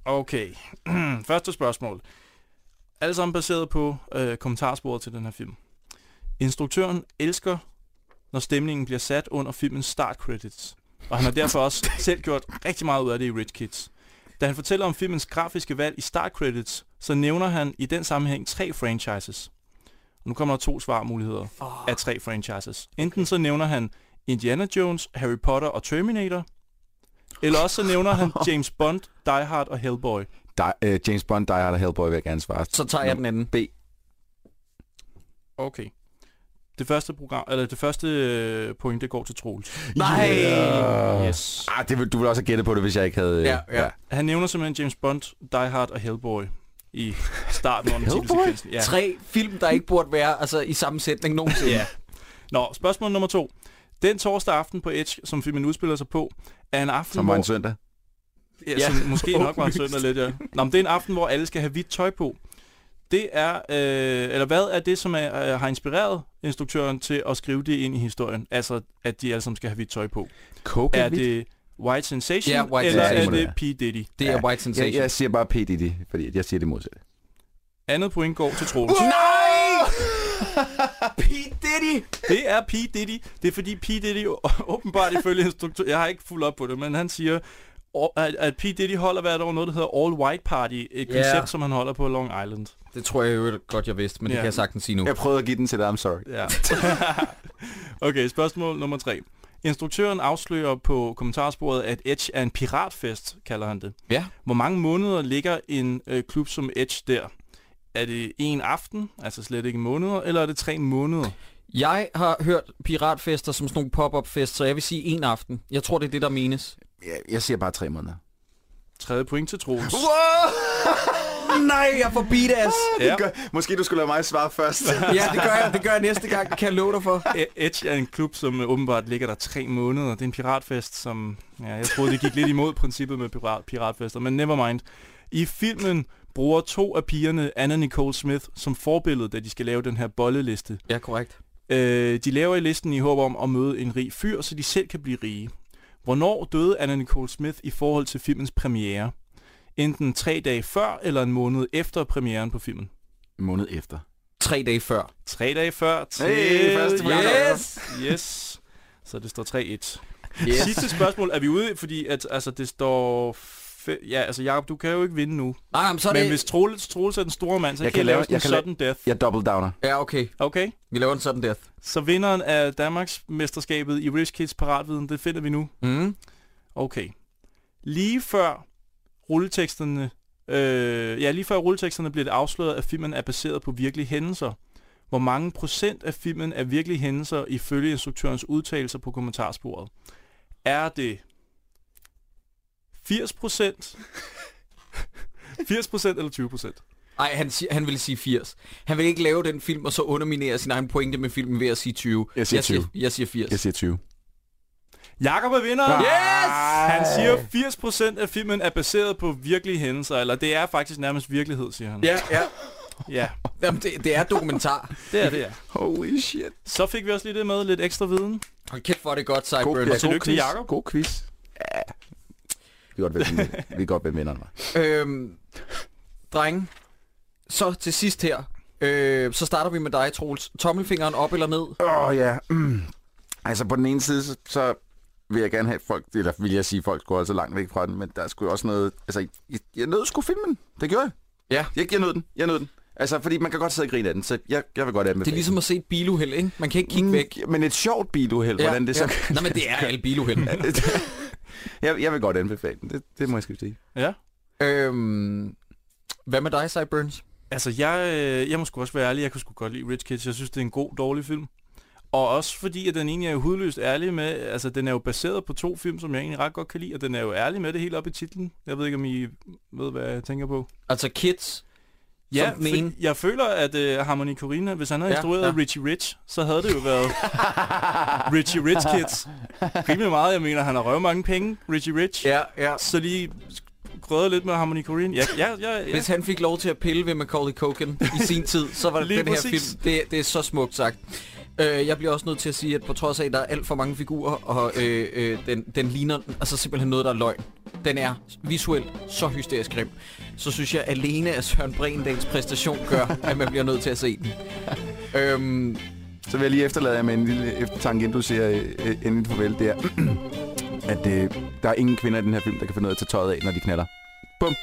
Okay. Første spørgsmål. Alle sammen baseret på øh, kommentarsporet til den her film. Instruktøren elsker, når stemningen bliver sat under filmens start credits. Og han har derfor også selv gjort rigtig meget ud af det i Rich Kids. Da han fortæller om filmens grafiske valg i start credits, så nævner han i den sammenhæng tre franchises. Og nu kommer der to svarmuligheder af tre franchises. Enten så nævner han Indiana Jones, Harry Potter og Terminator, eller også så nævner han James Bond, Die Hard og Hellboy. Die, uh, James Bond, Die Hard og Hellboy vil jeg gerne svare. Så tager jeg den anden. B. Okay. Det første program, eller det første øh, point, det går til Troels. Nej! Yes. Ah, det vil, du ville også have gættet på det, hvis jeg ikke havde... Ja, ja. Han nævner simpelthen James Bond, Die Hard og Hellboy i starten under Hellboy? titelsekvensen. Ja. Tre film, der ikke burde være altså, i samme sætning nogensinde. Ja. Nå, spørgsmål nummer to. Den torsdag aften på Edge, som filmen udspiller sig på, er en aften, Som var en søndag. Ja, Ja. som måske nok var en søndag lidt, ja. Nå, men det er en aften, hvor alle skal have hvidt tøj på. Det er, øh, eller hvad er det, som er, øh, har inspireret instruktøren til at skrive det ind i historien? Altså, at de alle sammen skal have hvidt tøj på. Coke Er det White Sensation, Ja, White eller Sensation. er det P. Diddy? Det er Ja. White Sensation. Jeg, jeg siger bare P. Diddy, fordi jeg siger det modsatte. Andet point går til Troels. Nej! P. Diddy! Det er P. Diddy. Det er fordi P. Diddy åbenbart ifølge instruktør... Jeg har ikke fuldt op på det, men han siger, at, P. Diddy holder hvert år noget, der hedder All White Party. Et Ja. koncept, som han holder på Long Island. Det tror jeg jo godt, jeg vidste, men det Ja. kan jeg sagtens sige nu. Jeg prøvede at give den til dig, I'm sorry. Ja. okay, spørgsmål nummer tre. Instruktøren afslører på kommentarsporet, at Edge er en piratfest, kalder han det. Ja. Hvor mange måneder ligger en øh, klub som Edge der? Er det en aften, altså slet ikke måneder, eller er det tre måneder? Jeg har hørt piratfester som sådan nogle pop-up fest, så jeg vil sige en aften. Jeg tror, det er det, der menes. Jeg, jeg siger bare tre måneder. Tredje point til Troels. Nej, jeg får beat ass. Ja. Gør, måske du skulle lade mig svare først. Ja, det gør jeg, det gør jeg næste gang, kan jeg love dig for. Edge er en klub, som øh, åbenbart ligger der tre måneder. Det er en piratfest, som... Ja, jeg troede, det gik lidt imod princippet med pirat, piratfester, men never mind. I filmen bruger to af pigerne Anna Nicole Smith som forbillede, da de skal lave den her bolleliste. Ja, korrekt. Øh, de laver i listen i håb om at møde en rig fyr, så de selv kan blive rige. Hvornår døde Anna Nicole Smith i forhold til filmens premiere? Enten tre dage før eller en måned efter premieren på filmen. En måned efter. Tre dage før. Tre dage før til... Hey, første yes! yes! Så det står 3-1. Yes. Sidste spørgsmål er vi ude, fordi at, altså, det står... Fe- ja, altså Jacob, du kan jo ikke vinde nu. Nej, men så er Men det... hvis Troels, Troels er den store mand, så Jeg kan kan jeg lave jeg en kan lave- sudden death. Jeg double downer. Ja, okay. Okay? Vi laver en sådan death. Så vinderen af Danmarks mesterskabet i Rich Kids Paratviden, det finder vi nu. Mm. Okay. Lige før rulleteksterne, øh, ja, lige før rulleteksterne bliver det afsløret, at filmen er baseret på virkelige hændelser. Hvor mange procent af filmen er virkelige hændelser ifølge instruktørens udtalelser på kommentarsporet? Er det 80 procent? 80 procent eller 20 procent? Ej, han, siger, han vil sige 80. Han vil ikke lave den film og så underminere sin egen pointe med filmen ved at sige 20. Jeg siger jeg siger, 20. jeg siger 80. Jeg siger 20. Jakob er vinder! Yes! Han siger, 80% af filmen er baseret på virkelige hændelser, eller det er faktisk nærmest virkelighed, siger han. Ja, ja. ja. Jamen, det, det er dokumentar. Det er det, ja. Holy shit. Så fik vi også lige det med, lidt ekstra viden. Hold kæft, hvor er det godt, God, Cyburn. ja, tillykke god quiz. God quiz. Ja. Vi godt være, vi kan godt være vinderne, var. Øhm, drenge, så til sidst her. Øh, så starter vi med dig, Troels. Tommelfingeren op eller ned? Åh, oh, ja. Mm. Altså, på den ene side, så, så vil jeg gerne have folk, eller vil jeg sige, folk skulle altså langt væk fra den, men der er sgu også noget, altså, jeg, jeg nød sgu filmen. Det gjorde jeg. Ja. Jeg, jeg nød den. Jeg nød den. Altså, fordi man kan godt sidde og grine af den, så jeg, jeg vil godt anbefale Det er ligesom at se et biluheld, ikke? Man kan ikke kigge Mm, væk. Men et sjovt biluheld, hvordan det så... Ja. Nå, men det er alle biluheld. jeg, jeg vil godt anbefale den. Det, det må jeg skulle sige. Ja. øhm, hvad med dig, Cyburns? Altså, jeg, øh, jeg må sgu også være ærlig, jeg kunne sgu godt lide Rich Kids. Jeg synes, det er en god, dårlig film. Og også fordi, at den egentlig er jo hudløst ærlig med, altså den er jo baseret på to film, som jeg egentlig ret godt kan lide, og den er jo ærlig med det helt op i titlen. Jeg ved ikke, om I ved, hvad jeg tænker på. Altså Kids. Ja, Som for jeg føler, at uh, Harmony Corina, hvis han havde Ja, instrueret ja. Richie Rich, så havde det jo været Richie Rich Kids. Rimelig meget, jeg mener, han har røvet mange penge, Richie Rich. Ja, ja. Så lige krødret lidt med Harmony Korine. Ja, ja, ja, ja. Hvis han fik lov til at pille ved Macaulay Culkin i sin tid, så var det den her præcis. film. Det, det er så smukt sagt. Øh, jeg bliver også nødt til at sige, at på trods af, at der er alt for mange figurer, og øh, øh, den, den ligner altså simpelthen noget, der er løgn. Den er visuelt så hysterisk grim. Så synes jeg alene, at Søren Brendals præstation gør, at man bliver nødt til at se den. øhm, Så vil jeg lige efterlade jer med en lille eftertanke, inden du siger øh, øh, endeligt farvel. Det er, at øh, der er ingen kvinder i den her film, der kan finde ud af at tage tøjet af, når de knaller. Bum.